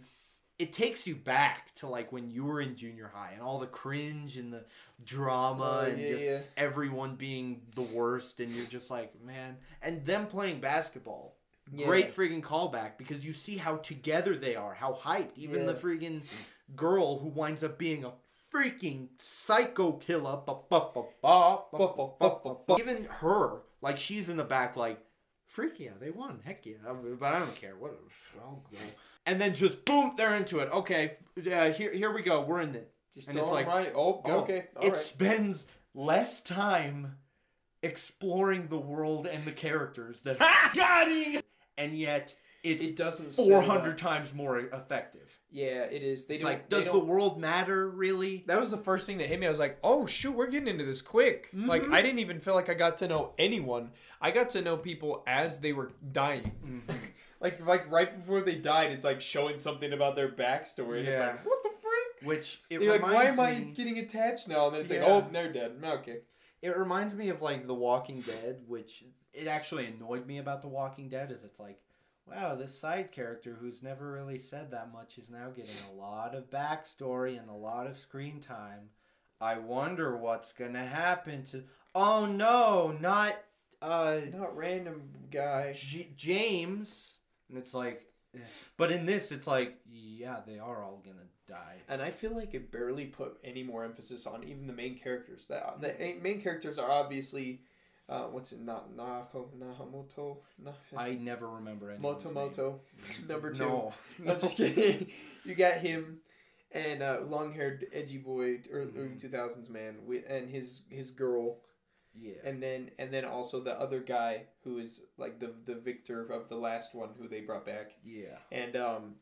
it takes you back to like when you were in junior high and all the cringe and the drama Oh, and yeah, just yeah. everyone being the worst, and you're just like, man, and them playing basketball. Yeah. Great freaking callback because you see how together they are, how hyped. Even the freaking girl who winds up being a freaking psycho killer. Even her, like she's in the back, like, freak yeah, they won, heck yeah, but I don't care, go. And then just boom, they're into it. Okay, uh, here here we go, we're in it. Just and it's like, right. Oh, oh, okay. All it right. spends less time exploring the world and the characters that got him, and yet it's It doesn't set it four up. hundred times more effective. Yeah, it is. They It's like, does the world matter really? That was the first thing that hit me. I was like, "Oh shoot, we're getting into this quick." Like Mm-hmm. I didn't even feel like I got to know anyone. I got to know people as they were dying. Mm-hmm. like like right before they died, it's like showing something about their backstory. And it's Yeah. like, what the frick? Which it You're like, why reminds am I getting attached now? And then it's Yeah. like, oh, they're dead. Okay. It reminds me of like The Walking Dead, which it actually annoyed me about The Walking Dead is it's like, wow, this side character who's never really said that much is now getting a lot of backstory and a lot of screen time. I wonder what's gonna happen to. Oh no, not uh Not random guy. J- James. And it's like, eh. but in this, it's like, yeah, they are all gonna die. And I feel like it barely put any more emphasis on even the main characters. The, the main characters are obviously, uh, what's it? Not Naho Nahamoto. Nah, I never remember name. Motomoto, number two. No. No, just kidding. you got him and uh, long-haired edgy boy, early Mm-hmm. two thousands man, and his his girl, Yeah. and then and then also the other guy who is like the the victor of the last one who they brought back, yeah. and um,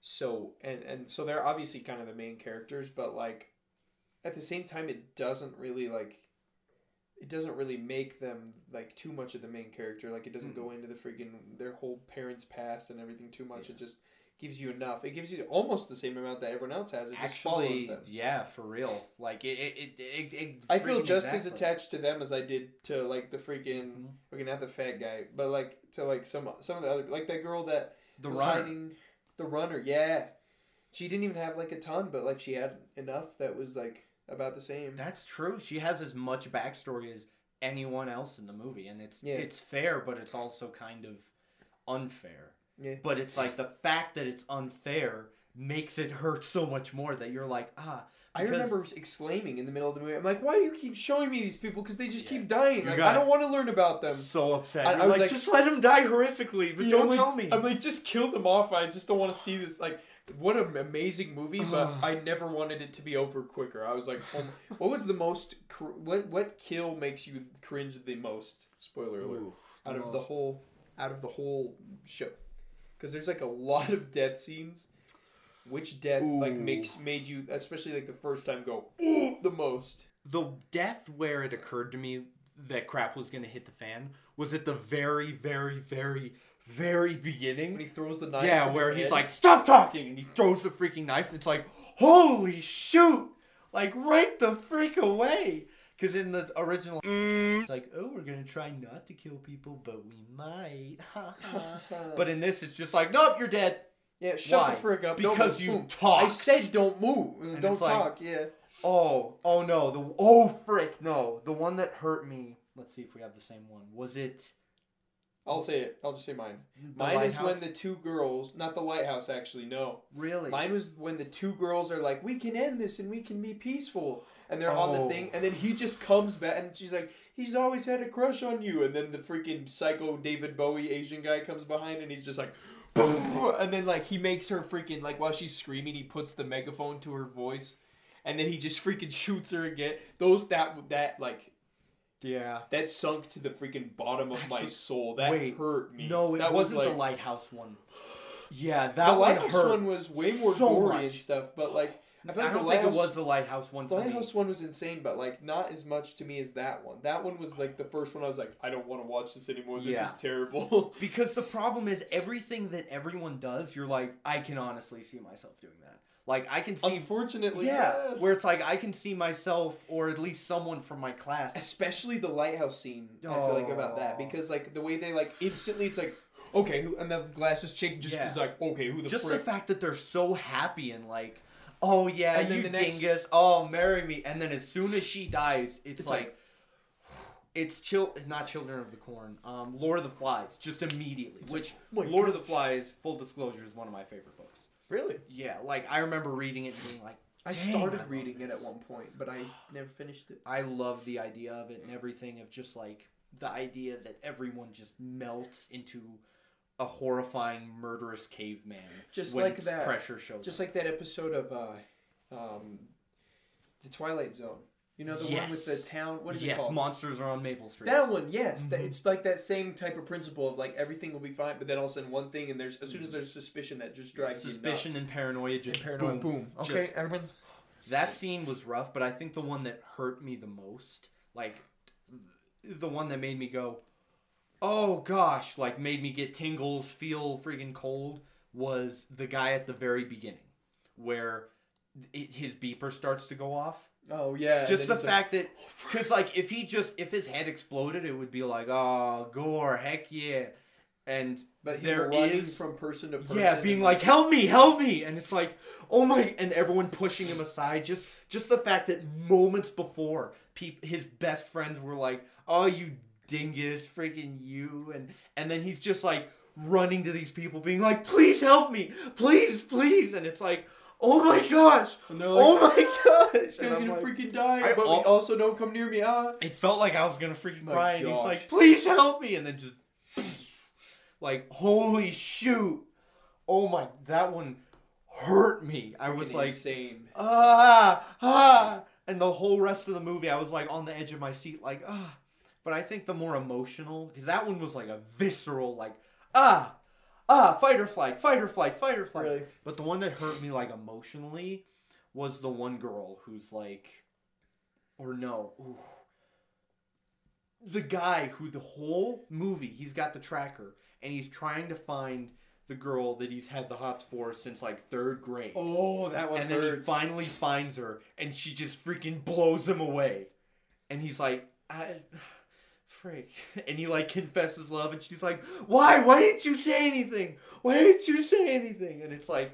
so and and so they're obviously kind of the main characters, but like at the same time, it doesn't really like. It doesn't really make them like too much of the main character. Like it doesn't go into the freaking their whole parents' past and everything too much. It just gives you enough. It gives you almost the same amount that everyone else has. It just follows Actually, them. yeah, for real. Like it, it, it, it, I feel just as attached to them as I did to like the freaking Mhm. freaking not the fat guy, but like to like some some of the other like that girl that The was runner. hiding the runner. Yeah, she didn't even have like a ton, but like she had enough that was like about the same. That's true. She has as much backstory as anyone else in the movie, and it's Yeah. it's fair, but it's also kind of unfair. Yeah. But it's like the fact that it's unfair makes it hurt so much more that you're like, ah. I remember exclaiming in the middle of the movie. I'm like, why do you keep showing me these people? Because they just Yeah. keep dying. Like I don't want to learn about them. so upset. I- I was like, like- just let them die horrifically, but don't like- tell me. I'm like, just kill them off. I just don't want to see this. Like, what an amazing movie, but I never wanted it to be over quicker. I was like, oh my- what was the most? Cr- what what kill makes you cringe the most? Spoiler alert. Ooh, out of the whole, out of the whole show, because there's like a lot of death scenes. Which death like makes made you, especially like the first time, go ooh the most? the death where it occurred to me that crap was gonna hit the fan was at the very, very, very, very beginning. When he throws the knife. Yeah, where he's head. like, "Stop talking!" and he throws the freaking knife, and it's like, "Holy shoot! like right the freak away. Because in the original, mm. it's like, oh, we're gonna try not to kill people, but we might. but in this, it's just like, nope, you're dead. Yeah, shut Why? the frick up. Because you talk. I said don't move. And don't it's like- talk. yeah. Oh, oh no, the oh frick, no, the one that hurt me. Let's see if we have the same one. Was it? I'll say it. I'll just say mine. The Mine is when the two girls, not the lighthouse, actually. No. Really? Mine was when the two girls are like, "We can end this and we can be peaceful," and they're on the Oh. thing, and then he just comes back and she's like, "He's always had a crush on you," and then the freaking psycho David Bowie Asian guy comes behind and he's just like, and then like he makes her freaking like while she's screaming, he puts the megaphone to her voice, and then he just freaking shoots her again. Those that that like. Yeah. That sunk to the freaking bottom of my soul. That wait, hurt me. No, it That was wasn't the lighthouse one. Yeah, that the one lighthouse hurt. one was way more so gory much. and stuff, but like I, feel I like don't think it was the lighthouse one The for me. lighthouse one was insane, but like not as much to me as that one. That one was like the first one. I was like, I don't want to watch this anymore. This Yeah. is terrible. Because the problem is everything that everyone does, you're like, I can honestly see myself doing that. Like I can see Unfortunately, yeah, yeah. where it's like I can see myself or at least someone from my class. Especially the lighthouse scene. I feel like about that Oh. because like the way they like instantly, it's like okay, who, and the glasses chick just Yeah. is like okay, who the Just frick? the fact that they're so happy and like, oh yeah, And then you the next- dingus, oh marry me, and then as soon as she dies, it's, It's like, like- it's chill, not Children of the Corn, um, Lord of the Flies, just immediately. which oh my Lord of the Flies, full disclosure, is one of my favorite. Really. Yeah, like I remember reading it and being like, I started love reading it at one point, but I never finished it. I love the idea of it and everything of just like the idea that everyone just melts into a horrifying murderous caveman. Just when like that. pressure shows. Just up. like that episode of uh, um, the Twilight Zone. You know the one with the town. What is yes, it called? monsters are on Maple Street. That one, yes. That, Mhm. it's like that same type of principle of like everything will be fine, but then all of a sudden one thing, and there's as soon as there's suspicion, that just drives Mm-hmm. Suspicion and paranoia just nuts. paranoia. boom, Boom. Okay, just- everyone's. that scene was rough, but I think the one that hurt me the most, like the one that made me go, "Oh gosh," like made me get tingles, feel freaking cold, was the guy at the very beginning, where it, his beeper starts to go off. Oh yeah. just the he's like, fact that, oh, because like if he just if his head exploded, it would be like, "Oh, gore, heck yeah," and but he there running is- from person to person. yeah, being like, "Help me, help me!" And it's like, "Oh my!" And everyone pushing him aside. Just, just the fact that moments before, peop- his best friends were like, "Oh, you dingus, freaking you!" And and then he's just like running to these people, being like, "Please help me, please, please!" And it's like, "Oh my gosh, And they're like, oh my gosh!" This And guy's I'm gonna like- freaking die, I but we also don't come near me. Ah. it felt like I was gonna freaking My cry, and he's like, "Please help me!" And then just like, "Holy shoot!" Oh my, that one hurt me. I was like, insane. ah, ah, and the whole rest of the movie, I was like on the edge of my seat, like ah. But I think the more emotional, because that one was like a visceral, like ah, ah, fight or flight, fight or flight, fight or flight. Really? But the one that hurt me like emotionally was the one girl who's like, or no, ooh, the guy who the whole movie he's got the tracker and he's trying to find the girl that he's had the hots for since like third grade. Oh, that one and then he finally finds her and she just freaking blows him away. And he's like, I freak. And he like confesses love and she's like, Why? Why didn't you say anything? Why didn't you say anything? And it's like,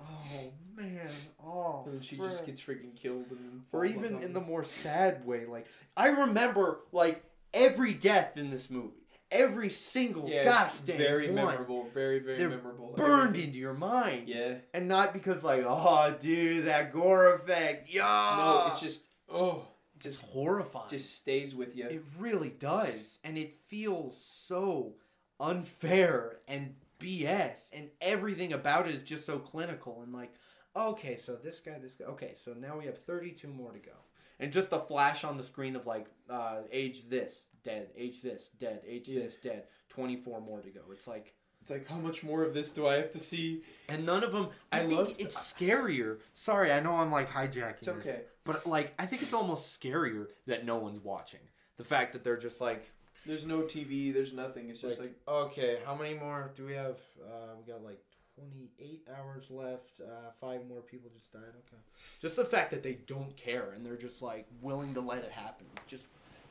Oh man, oh And she just gets freaking killed. Or even in the more sad way, like I remember like every death in this movie. Every single yeah, gosh dang very one memorable, very very They're memorable. burned Everything. into your mind. Yeah. And not because like, oh dude, that gore effect. Yeah. No, it's just oh, just horrifying. just stays with you. it really does. And it feels so unfair and BS. And everything about it is just so clinical and like, okay, so this guy, this guy. Okay, so now we have 32 more to go. And just a flash on the screen of like, uh, age this, dead, age this, dead, age Yeah. this, dead. 24 more to go. It's like, It's like how much more of this do I have to see? and none of them. I, I think love- it's scarier. Sorry, I know I'm like hijacking. It's this, okay. But like, I think it's almost scarier that no one's watching. The fact that they're just like, There's no TV. There's nothing. It's just like, okay, how many more do we have? Uh, we got like 28 hours left. Uh, five more people just died. Okay. Just the fact that they don't care and they're just like willing to let it happen is just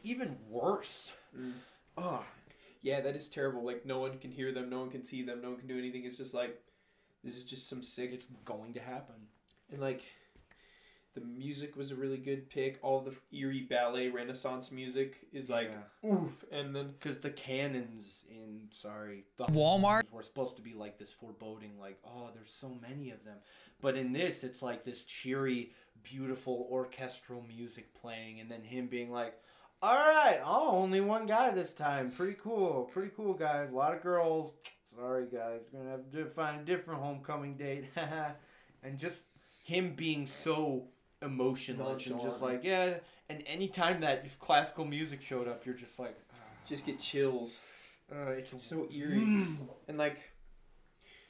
even worse. Ugh. Yeah, that is terrible. Like no one can hear them, no one can see them, no one can do anything. It's just like this is just some sick. It's going to happen. And like the music was a really good pick. All the eerie ballet Renaissance music is like oof. And then because the cannons in sorry the Walmart were supposed to be like this foreboding, like oh, there's so many of them. But in this, it's like this cheery, beautiful orchestral music playing, and then him being like. All right, oh, only one guy this time. Pretty cool, pretty cool, guys. A lot of girls. Sorry, guys, we're gonna have to find a different homecoming date. and just him being so emotionless and just like yeah. And anytime that classical music showed up, you're just like, just get chills. uh, it's so eerie. and like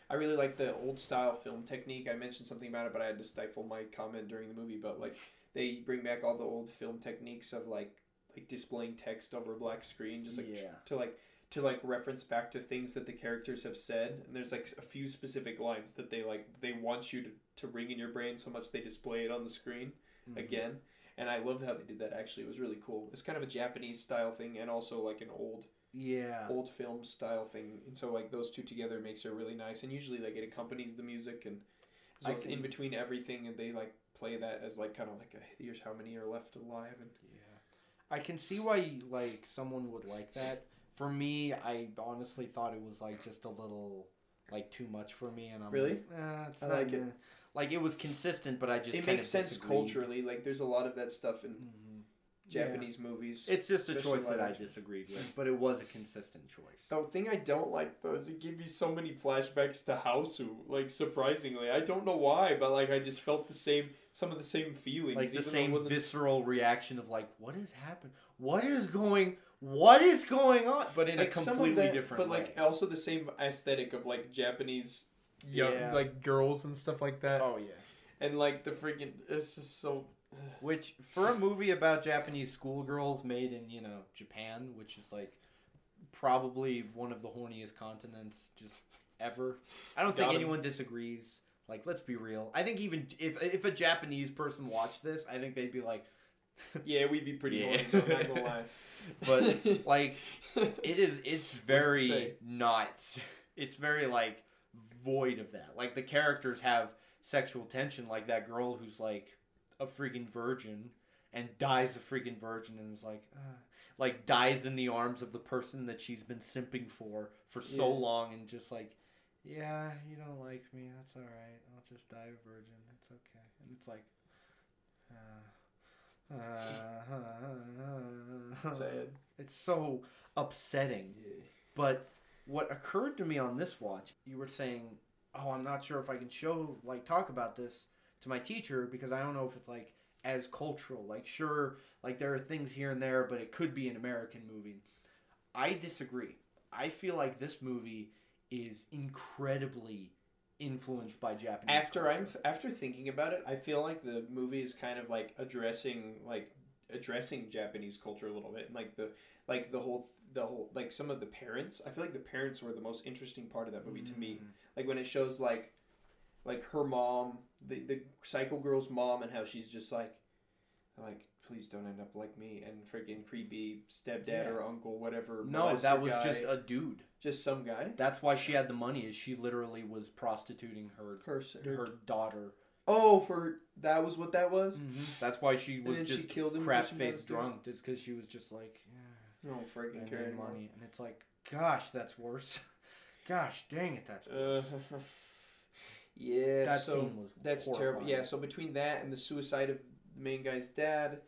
I really like the old style film technique. I mentioned something about it, but I had to stifle my comment during the movie. But like they bring back all the old film techniques of like like displaying text over a black screen, just like Yeah. to like to like reference back to things that the characters have said. And there's like a few specific lines that they like they want you to, to ring in your brain so much they display it on the screen Mhm. again. And I love how they did that. Actually, it was really cool. It's kind of a Japanese style thing, and also like an old yeah. old film style thing, and so like those two together makes it really nice. And usually like it accompanies the music, and so it's in between everything, and they like play that as like kind of like a, here's how many are left alive, and yeah. I can see why like someone would like that. For me, I honestly thought it was like just a little like too much for me, and I'm Really? like, it's I not like it. eh." Like it was consistent, but I just it makes sense disagreed. culturally. Like there's a lot of that stuff in Mhm. Japanese movies. It's just a choice that I disagreed with, but it was a consistent choice. The thing I don't like though is it gave me so many flashbacks to Hausu. Like surprisingly, I don't know why, but like I just felt the same, some of the same feelings. Like the it same visceral reaction of like, what has happened? What is going? What is going on? But in like a completely that- different but way. like also the same aesthetic of like Japanese young Yeah. like girls and stuff like that. oh yeah. And like the freaking it's just so Which for a movie about Japanese schoolgirls made in you know Japan, which is like probably one of the horniest continents just ever. I don't think Got 'em. anyone disagrees. Like, let's be real. I think even if if a Japanese person watched this, I think they'd be like, yeah, we'd be pretty Yeah. horny, I'm not gonna lie. but like it is it's very not it's very like void of that. Like the characters have sexual tension. Like that girl who's like a freaking virgin and dies a freaking virgin and is like uh, like dies in the arms of the person that she's been simping for for so Yeah. long and just like yeah you don't like me. That's all right. I'll just die a virgin. It's okay. And it's like uh, Uh, Sad. it's so upsetting. But what occurred to me on this watch, you were saying, "Oh, I'm not sure if I can show like talk about this to my teacher because I don't know if it's like as cultural. Like sure, like there are things here and there, but it could be an American movie." I disagree. I feel like this movie is incredibly influenced by Japanese after I'm culture. after thinking about it, I feel like the movie is kind of like addressing like addressing Japanese culture a little bit, and like the like the whole the whole like some of the parents. I feel like the parents were the most interesting part of that movie to me. Mm. Like when it shows like like her mom, the the psycho girl's mom, and how she's just like like please don't end up like me and freaking creepy stepdad Yeah. or uncle whatever. No, that was guy. just a dude. just some guy That's why she had the money. Is she literally was prostituting her person. her daughter. Oh, for that was what that was. That's why she was then she just killed him crap faced drunk. Is because she was just like, yeah, No freaking care money, and it's like, gosh, that's worse. gosh, dang it, that's Uh, worse. yeah, That so scene was that's terrible. Yeah, so between that and the suicide of the main guy's dad,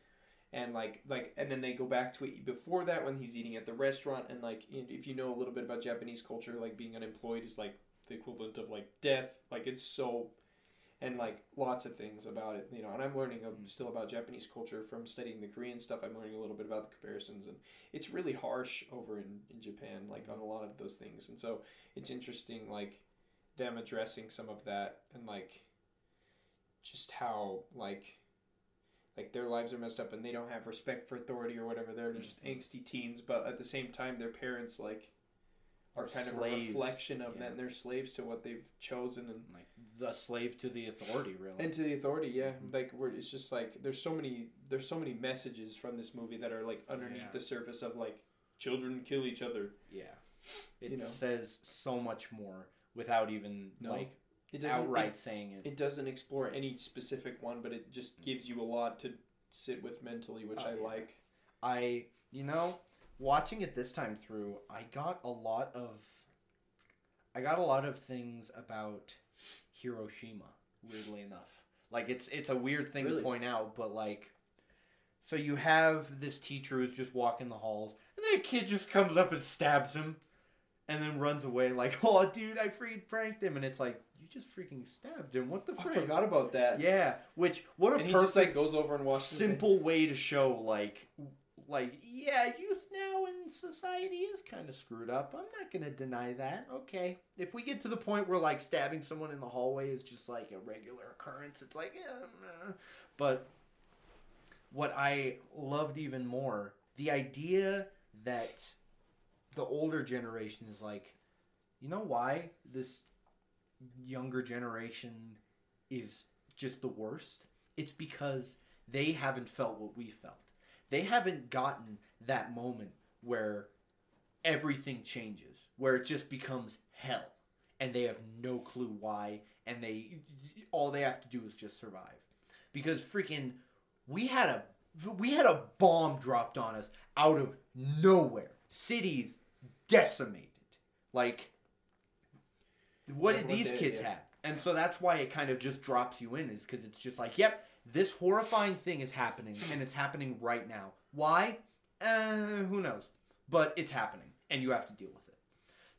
and like like and then they go back to it before that when he's eating at the restaurant, and like if you know a little bit about Japanese culture, like being unemployed is like the equivalent of like death. Like it's so, and like lots of things about it, you know. And I'm learning um, still about Japanese culture from studying the Korean stuff. I'm learning a little bit about the comparisons, and it's really harsh over in in Japan, like on a lot of those things. And so it's interesting, like them addressing some of that and like just how like like their lives are messed up and they don't have respect for authority or whatever they're mm-hmm. just angsty teens but at the same time their parents like are kind of a reflection of Yeah. that. And they're slaves to what they've chosen and like the slave to the authority, really. and to the authority. Yeah, mm-hmm. like we're, it's just like there's so many there's so many messages from this movie that are like underneath Yeah. the surface of like children kill each other. yeah, it you know. says so much more without even No. like It doesn't outright It, saying it. it doesn't explore any specific one, but it just mm. gives you a lot to sit with mentally, which Oh, I like. I, you know, watching it this time through, I got a lot of, I got a lot of things about Hiroshima. Weirdly enough, like it's it's a weird thing Really? to point out, but like, so you have this teacher who's just walking the halls, and then a kid just comes up and stabs him, and then runs away like, oh dude, I freaking pranked him, and it's like you just freaking stabbed him. What the I frick? forgot about that. Yeah, which what a and perfect just like goes over and watches. simple way to show like like yeah youth now in society is kind of screwed up i'm not gonna deny that okay if we get to the point where like stabbing someone in the hallway is just like a regular occurrence it's like yeah, but what i loved even more the idea that the older generation is like you know why this younger generation is just the worst it's because they haven't felt what we felt. They haven't gotten that moment where everything changes, where it just becomes hell and they have no clue why and they all they have to do is just survive. Because freaking we had a we had a bomb dropped on us out of nowhere. Cities decimated. Like what did these did, kids yeah. have? And so that's why it kind of just drops you in, is because it's just like, yep, this horrifying thing is happening, and it's happening right now. Why? Uh, who knows? But it's happening, and you have to deal with it.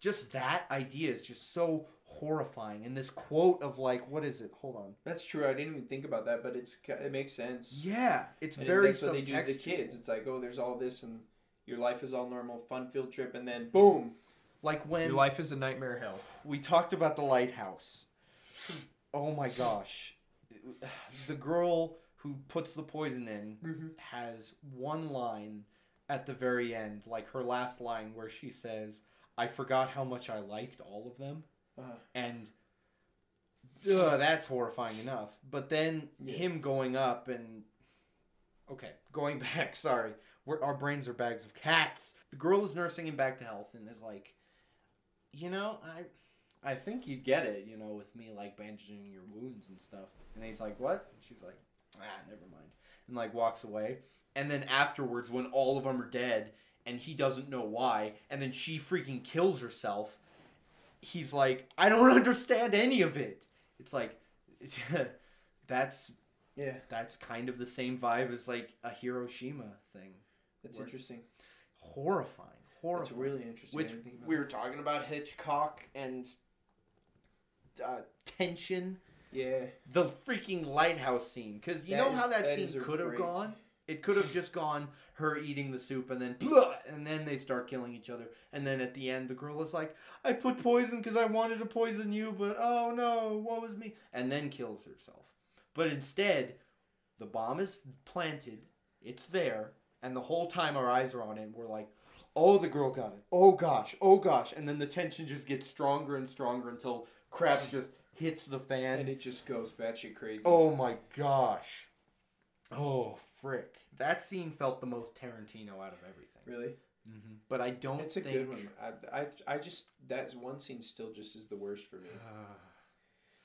Just that idea is just so horrifying. And this quote of like, what is it? Hold on. That's true. I didn't even think about that, but it's it makes sense. Yeah, it's And very that's what they do to the kids. It's like, oh, there's all this, and your life is all normal, fun field trip, and then boom, Like when your life is a nightmare hell. we talked about the lighthouse. Oh my gosh. The girl who puts the poison in Mm-hmm. has one line at the very end, like her last line, where she says, I forgot how much I liked all of them. Uh-huh. And ugh, that's horrifying enough. But then Yeah. him going up and. Okay, going back, sorry. We're, our brains are bags of cats. The girl is nursing him back to health and is like, you know, I. I think you'd get it, you know, with me like bandaging your wounds and stuff. And he's like, "What?" And she's like, "Ah, never mind." And like walks away. And then afterwards, when all of them are dead, and he doesn't know why, and then she freaking kills herself, he's like, "I don't understand any of it." It's like, that's Yeah, that's kind of the same vibe as like a Hiroshima thing. that's interesting. Horrifying, It's horrifying. really interesting. Which didn't think about we were talking about Hitchcock and uh, tension. Yeah, The freaking lighthouse scene, because you That know is- how that, that is scene could have gone. It could have just gone her eating the soup and then blah, and then they start killing each other. And then at the end, the girl is like, "I put poison because I wanted to poison you, but oh no, what was me?" And then kills herself. But instead, the bomb is planted. It's there, and the whole time our eyes are on it. We're like, "Oh, the girl got it. Oh gosh, oh gosh!" And then the tension just gets stronger and stronger until crap just hits the fan. and it just goes batshit crazy. Oh my gosh. Oh, frick. That scene felt the most Tarantino out of everything. really? Mm-hmm. But I don't It's a think. good one. I, I, I just that one scene still just is the worst for me.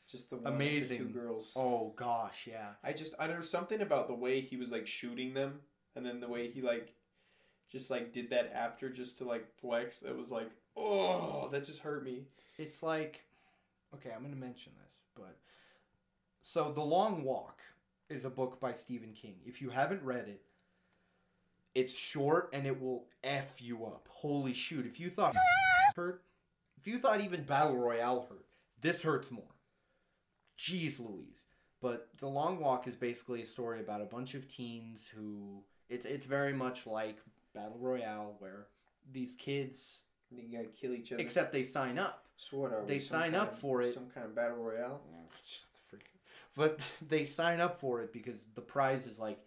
Just the one Amazing. The two girls. oh gosh, yeah. I just I there's something about the way he was like shooting them, and then the way he like, just like did that after just to like flex. That was like, oh, that just hurt me. It's like, okay, I'm to mention this, but so The Long Walk is a book by Stephen King. If you haven't read it, it's short and it will f you up. Holy shoot! If you thought hurt, if you thought even Battle Royale hurt, this hurts more. Jeez Louise. But The Long Walk is basically a story about a bunch of teens who it's it's very much like Battle Royale where these kids You gotta kill each other. except they sign up. so what are they some sign up of- for it. Some kind of battle royale. Shut the freak up. But they sign up for it because the prize is like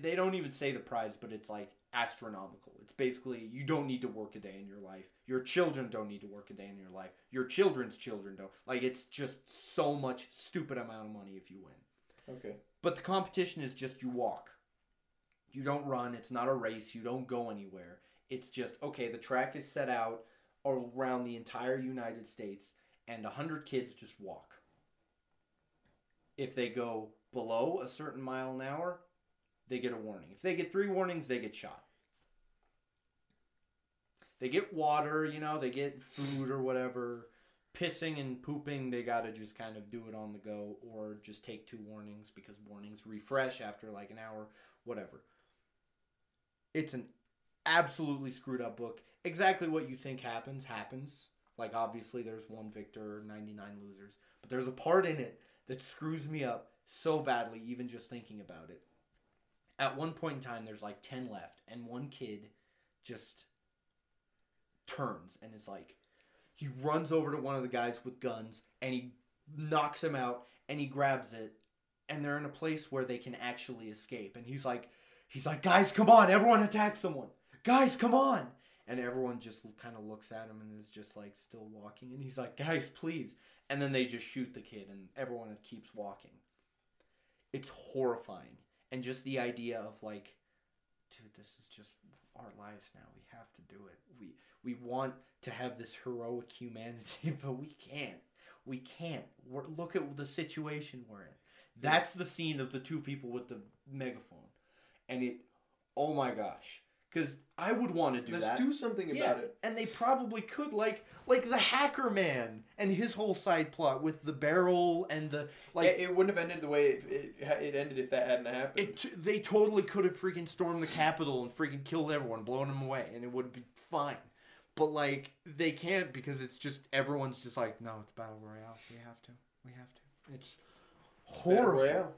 they don't even say the prize, but it's like astronomical. It's basically you don't need to work a day in your life. Your children don't need to work a day in your life. Your children's children don't. Like it's just so much stupid amount of money if you win. Okay. But the competition is just you walk. You don't run. It's not a race. You don't go anywhere. It's just okay. The track is set out around the entire United States, and a hundred kids just walk. If they go below a certain mile an hour, they get a warning. If they get three warnings, they get shot. They get water, you know, they get food or whatever. Pissing and pooping, they gotta just kind of do it on the go or just take two warnings because warnings refresh after like an hour, whatever. It's an absolutely screwed up book. Exactly what you think happens, happens. Like, obviously, there's one victor, 99 losers. But there's a part in it that screws me up so badly, even just thinking about it. At one point in time, there's like 10 left, and one kid just turns and is like, he runs over to one of the guys with guns and he knocks him out and he grabs it and they're in a place where they can actually escape and he's like he's like guys come on. Everyone attack someone. Guys come on. And everyone just kind of looks at him and is just like still walking. And he's like guys please. And then they just shoot the kid and everyone keeps walking. It's horrifying. And just the idea of like dude this is just our lives now. We have to do it. We we want to have this heroic humanity but we can't. We can't. We're, look at the situation we're in. That's the scene of the two people with the megaphone and it oh my gosh because i would want to do Let's that do something Yeah, about it. and they probably could like like the hacker man and his whole side plot with the barrel and the like yeah, it wouldn't have ended the way it, it, it ended if that hadn't happened. it t- they totally could have freaking stormed the Capitol and freaking killed everyone, blown them away, and it would be fine. But like they can't because it's just everyone's just like, no, it's battle royale. We have to. We have to. It's Battle horrible.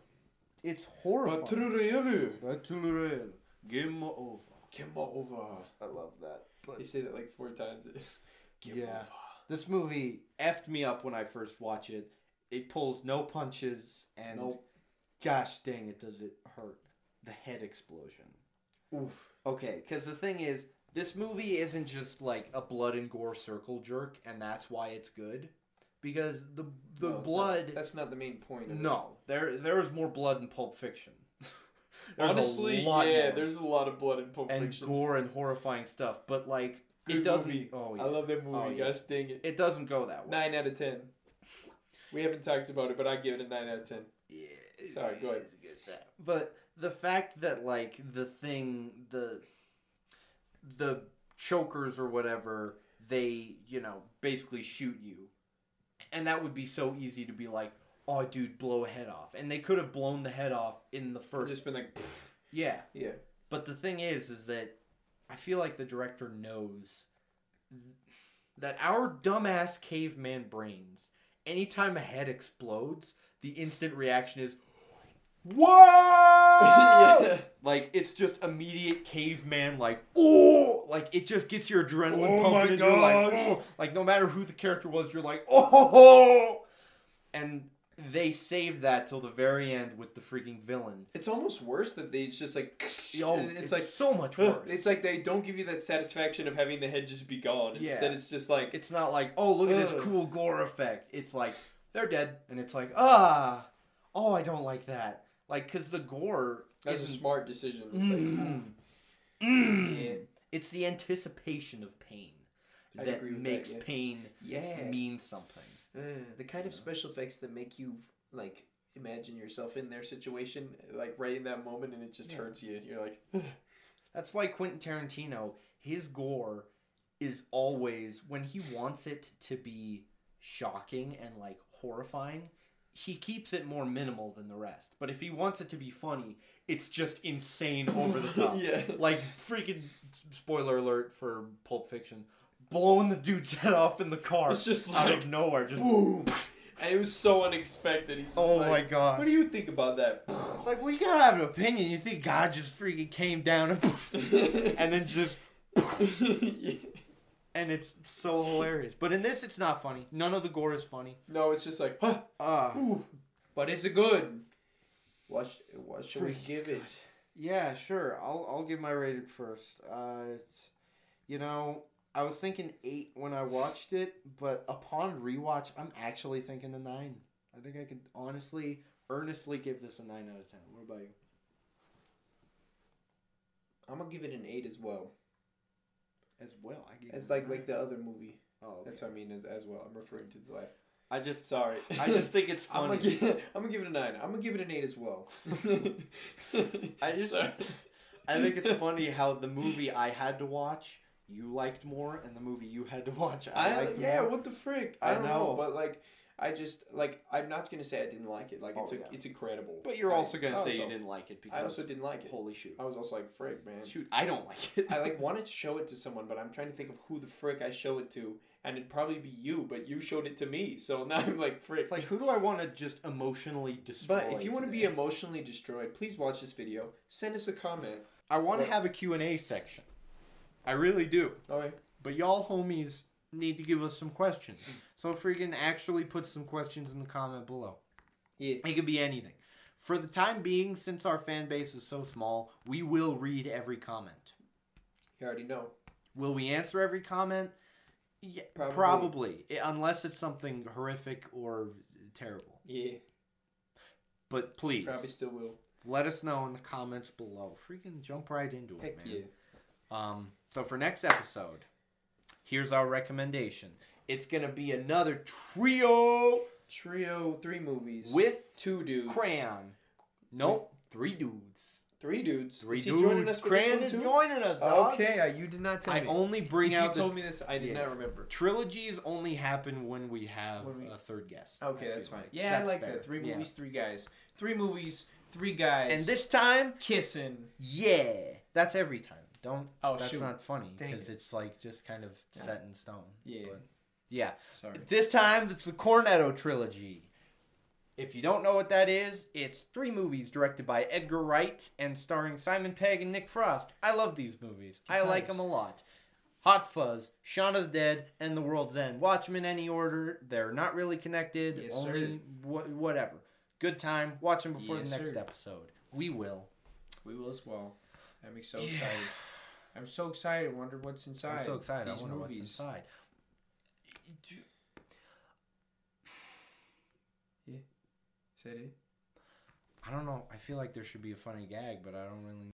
Royale. It's horrible. Battle Royale. Battle royale. Game over. Game over. I love that. But They say that like four times. Game Yeah. over. this movie effed me up when I first watch it. It pulls no punches, and Nope. gosh dang it, does it hurt? The head explosion. Oof. Okay, because the thing is, this movie isn't just like a blood and gore circle jerk, and that's why it's good. Because the the No, blood, Not, that's not the main point. Of it. no, there there is more blood in Pulp Fiction. Honestly, yeah, more. there's a lot of blood in Pulp and Fiction. And gore and horrifying stuff, but like Good it doesn't. movie. Oh yeah, I love that movie. Oh, yeah. Gosh dang it. it doesn't go that way. Nine out of ten. We haven't talked about it, but I give it a nine out of ten. Yeah, Sorry, go ahead. it's a good time. But the fact that like the thing, the the chokers or whatever, they you know basically shoot you, and that would be so easy to be like, oh dude, blow a head off, and they could have blown the head off in the first. just been like, pfft. yeah, yeah. but the thing is, is that I feel like the director knows that our dumbass caveman brains, anytime a head explodes, the instant reaction is, "Whoa!" yeah. Like it's just immediate caveman, like oh, like it just gets your adrenaline Oh pumping, my and you're like, oh, like no matter who the character was, you're like, oh, and they saved that till the very end with the freaking villain. It's almost worse that they it's just like Oh, it's, it's, like so much worse. it's like they don't give you that satisfaction of having the head just be gone. Yeah. Instead, it's just like It's not like, oh, look at this cool gore effect. It's like they're dead, and it's like, ah, oh, I don't like that. Like, cause the gore that's a smart decision. It's like Mm. Mm. Yeah. It's the anticipation of pain I'd that agree with makes that, yeah. pain yeah, mean something. Uh, the kind of special effects that make you like imagine yourself in their situation, like right in that moment, and it just Yeah. hurts you. You're like, That's why Quentin Tarantino, his gore is always when he wants it to be shocking and like horrifying, he keeps it more minimal than the rest. But if he wants it to be funny, it's just insane over the top. yeah, Like freaking spoiler alert for Pulp Fiction, blowing the dude's head off in the car. It's just out like, of nowhere, just boom. And it was so unexpected. He's Oh like, my god. What do you think about that? It's like, well, you gotta have an opinion. You think God just freaking came down and, and then just and it's so hilarious. But in this, it's not funny. None of the gore is funny. no, it's just like, huh. Ooh. But is it good? What sh- what should we give it? Yeah, sure. I'll I'll give my rating first. Uh, it's, you know, I was thinking eight when I watched it, but upon rewatch, I'm actually thinking a nine. I think I could honestly, earnestly give this a nine out of ten. What about you? I'm gonna give it an eight as well. As well, I give It's like like the other movie. Oh, That's what I mean as as well. I'm referring to the last. I just Sorry. I just think it's I'm funny. gonna, give, I'm gonna give it a nine. I'm gonna give it an eight as well. I just Sorry. I think it's funny how the movie I had to watch you liked more, and the movie you had to watch I, I, liked yeah, more. what the frick? I, I don't know. know. but like, I just like I'm not gonna say I didn't like it. Like oh, it's Oh, a, yeah. it's incredible. But you're I- also gonna I say you didn't like it because I also didn't like it. Holy shoot! I was also like, frick, man. Shoot, I don't like it. I like wanted to show it to someone, but I'm trying to think of who the frick I show it to, and it'd probably be you, but you showed it to me, so now I'm like, frick. It's like who do I want to just emotionally destroy? but if you want to be emotionally destroyed, please watch this video. Send us a comment. I want to have a Q&A section. I really do. Okay. But y'all homies need to give us some questions. So freaking actually put some questions in the comment below. Yeah. It could be anything. For the time being, since our fan base is so small, we will read every comment. You already know. Will we answer every comment? Yeah, Probably. probably. Unless it's something horrific or terrible. Yeah. But please, Probably still will. let us know in the comments below. Freaking jump right into it, man. yeah. Um, so for next episode, here's our recommendation. It's gonna be another trio Trio, three movies. with two dudes. Crayon. Nope, three dudes. Three dudes. Three Is dudes. joining us Crayon is too? joining us, dog. Okay, uh, you did not tell I me. I only bring if out you the told me this, I did Yeah. not remember. trilogies. Only happen when we have When we- a third guest. Okay, that's fine. like. Yeah, That's I like fair. that. Three Yeah. movies, three guys. Three movies, three guys. And this time, kissing. yeah, that's every time. Don't. Oh, that's shoot. not funny because it. it's like just kind of Yeah. set in stone. Yeah. But, yeah. Sorry. This time, it's the Cornetto trilogy. If you don't know what that is, it's three movies directed by Edgar Wright and starring Simon Pegg and Nick Frost. I love these movies. I like them a lot. Hot Fuzz, Shaun of the Dead, and The World's End. Watch them in any order. They're not really connected. Yes, only wha- whatever. Good time. Watch them before Yes, the next sir. episode. We will. We will as well. I'm so Yeah. excited. I'm so excited. I wonder what's inside. I'm so excited. These I wonder movies. what's inside. Is that it? I don't know. I feel like there should be a funny gag, but I don't really